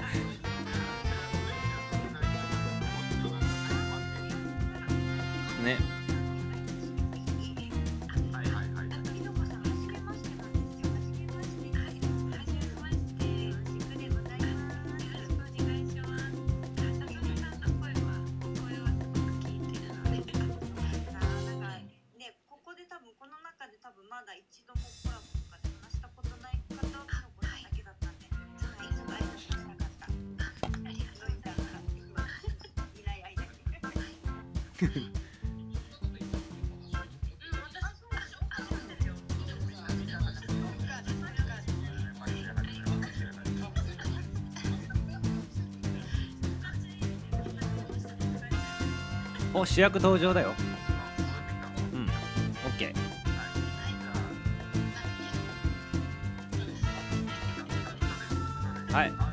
お主役登場だよ。うん。オッケーはい。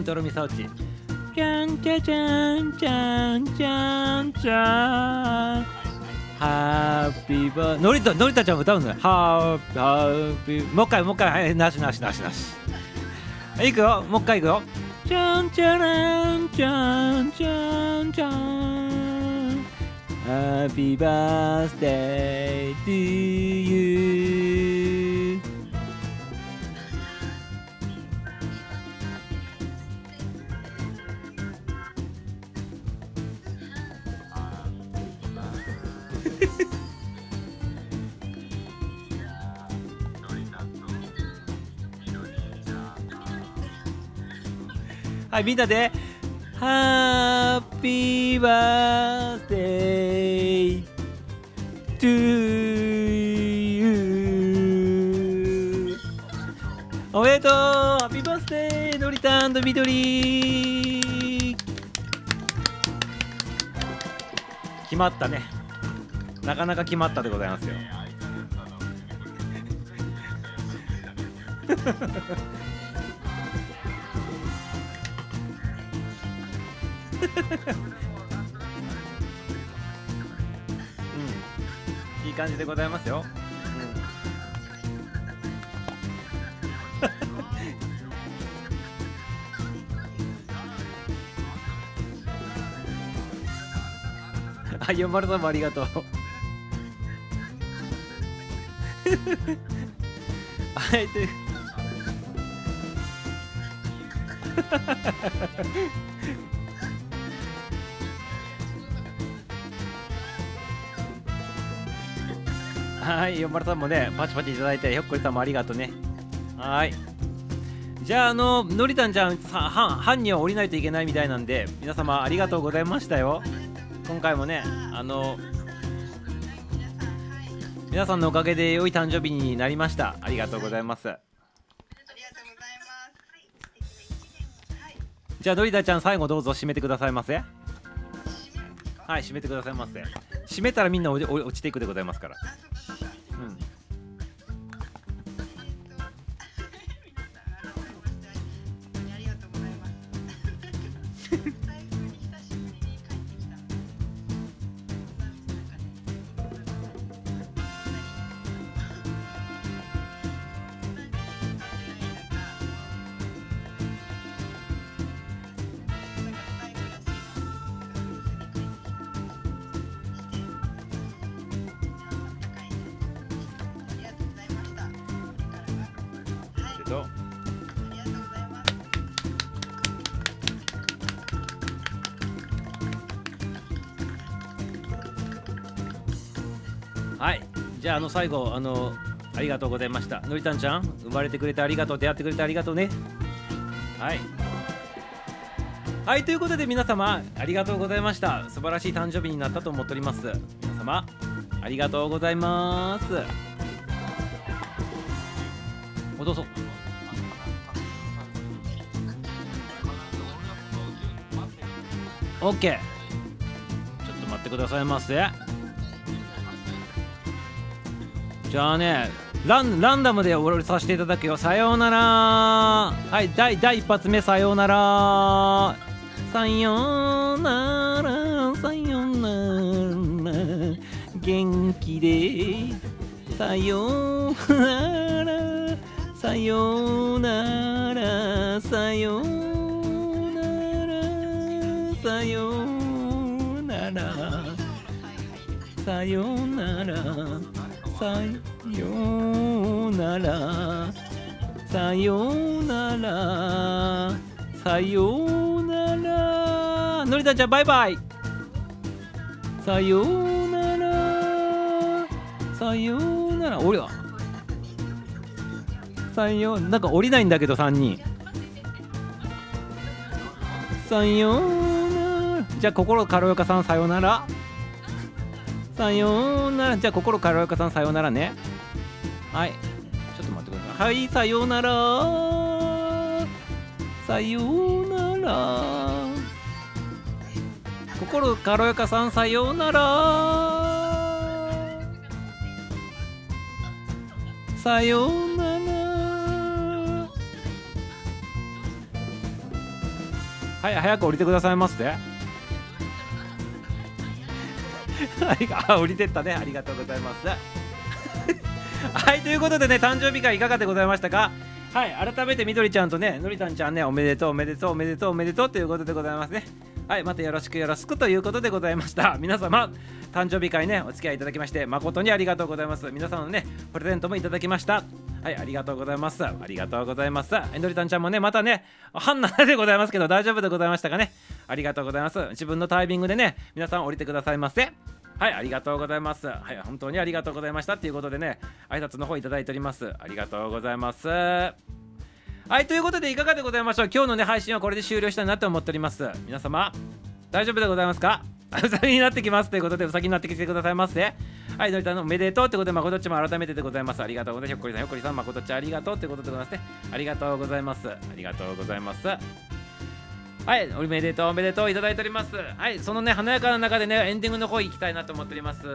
ントロミサオチ。じゃんじゃじゃんじゃんじゃんじゃんハッピーバーのりたのりたちゃんも歌うんだよ。ハッピーハッピーもう一回もう一回。はいなしなしなしなし。はい行くよ。もう一回行くよ。じゃんじゃらんじゃんじゃんじゃん Happy birthday to you はいみんなで Happy birthday to you. おめでとう。ハッピーバースデーのりたんとみどり。決まったね。なかなか決まったでございますよ。感じでございますよ、うん、あ、よまるさんもありがとう。はい、という。はい、よまるさんもね、パチパチいただいて、ひょっこりさんもありがとうね。はい。じゃあ、あの、のりたんちゃん、さ班班には降りないといけないみたいなんで、皆様ありがとうございましたよ。今回もね、あの、皆さんのおかげで良い誕生日になりました。ありがとうございます。じゃあ、のりたちゃん、最後どうぞ締めてくださいませ。はい、締めてくださいませ。締めたらみんな落ちていくでございますから。あの最後あのありがとうございました。のりたんちゃん生まれてくれてありがとう出会ってくれてありがとうね。はい。はいということで皆様ありがとうございました。素晴らしい誕生日になったと思っております。皆様ありがとうございます。おどうぞ。オッケー。ちょっと待ってくださいませ。じゃあねランランダムで俺させていただくよ。さようなら。はい第第一発目さようなら。さようならさようなら。元気でさようなら。さようならさようなら。さようなら。さようなら。さようなら。さようなら。さようなら。のりたちゃんバイバイ。さようなら。さようなら。俺はさようなんか降りないんだけど3人さようなら。じゃあ心軽やかさんさようなら。さようなら。じゃあ心軽やかさんさようならね。はい。ちょっと待ってください。はいさようなら。さようなら。心軽やかさんさようなら。さようなら。はい早く降りてくださいませあ降りてったね。ありがとうございます。はいということでね誕生日会いかがでございましたか？はい改めてみどりちゃんとねのりたんちゃんねおめでとうおめでとうおめでとうおめでとうということでございますね。はいまたよろしくよろしくということでございました。皆様誕生日会ねお付き合いいただきまして誠にありがとうございます。皆さんのねプレゼントもいただきました。はいありがとうございますありがとうございますえのりたんちゃんもねまたね半7でございますけど大丈夫でございましたかねありがとうございます自分のタイミングでね皆さん降りてくださいませはい、ありがとうございます。はい、本当にありがとうございました。ということでね、挨拶の方いただいております。ありがとうございます。はい、ということでいかがでございましょう？今日のね、配信はこれで終了したいなと思っております。皆様、大丈夫でございますか？うさぎになってきますということで、うさぎになってきてくださいませ。はい、のりたんのおめでとうということで、まことっちも改めてでございます。ありがとうございます。ひょっこりさん、ひょっこりさん、まことっちありがとうということでございますね。ありがとうございます。ありがとうございます。はい、おめでとうおめでとういただいております。はい、そのね、華やかな中でね、エンディングの方行きたいなと思っております。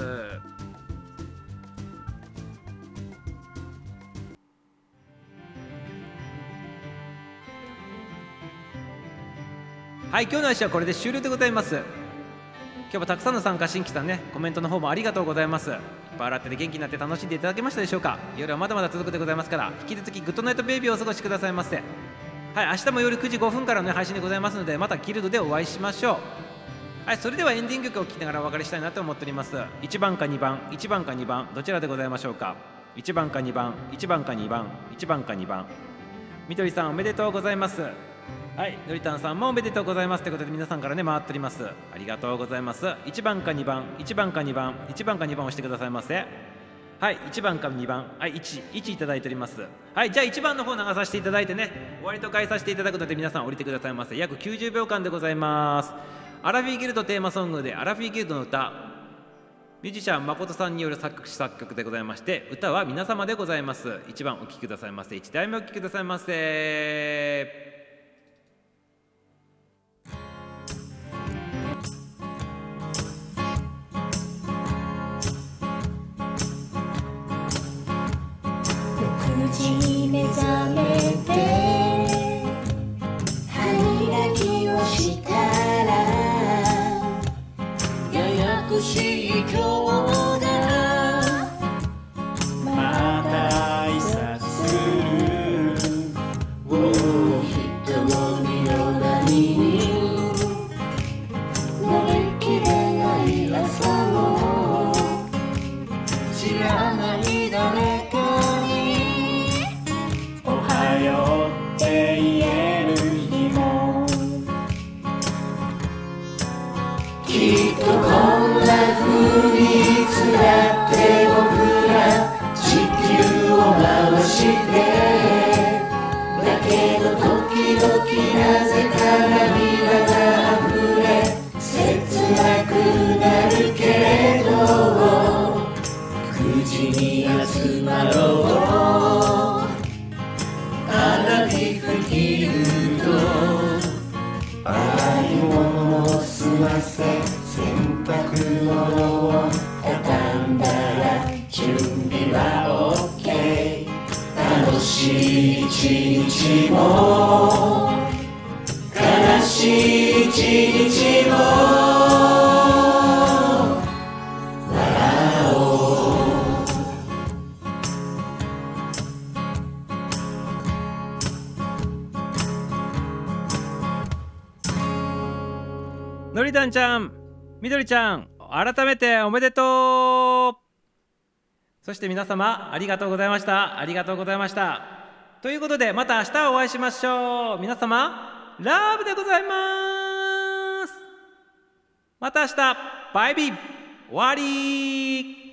はい、今日の配信はこれで終了でございます。今日もたくさんの参加新規さんね、コメントの方もありがとうございます。いっぱい洗ってて元気になって楽しんでいただけましたでしょうか？夜はまだまだ続くでございますから、引き続きグッドナイトベイビーをお過ごしくださいませ。はい、明日も夜9時5分からの、ね、配信でございますので、またギルドでお会いしましょう。はい、それではエンディング曲を聴きながらお別れしたいなと思っております。1番か2番、1番か2番、どちらでございましょうか？1番か2番、1番か2番、1番か2番。みどりさんおめでとうございます。はい、のりたんさんもおめでとうございますということで皆さんからね回っております。ありがとうございます。1番か2番、1番か2番、1番か2番押してくださいませ。はい、1番か2番、はい、1、1いただいております。はい、じゃあ1番の方流させていただいてね、終わりと返させていただくので皆さん降りてくださいませ。約90秒間でございます。アラフィーギルドテーマソングでアラフィーギルドの歌、ミュージシャン誠さんによる作詞作曲でございまして、歌は皆様でございます。1番お聴きくださいませ。1題目お聴きくださいませ。日も悲しい一日ものりたんちゃんみどりちゃん改めておめでとう。そして皆様ありがとうございました。ありがとうございました。ということでまた明日お会いしましょう。皆様ラブでございます。また明日バイビー。終わり。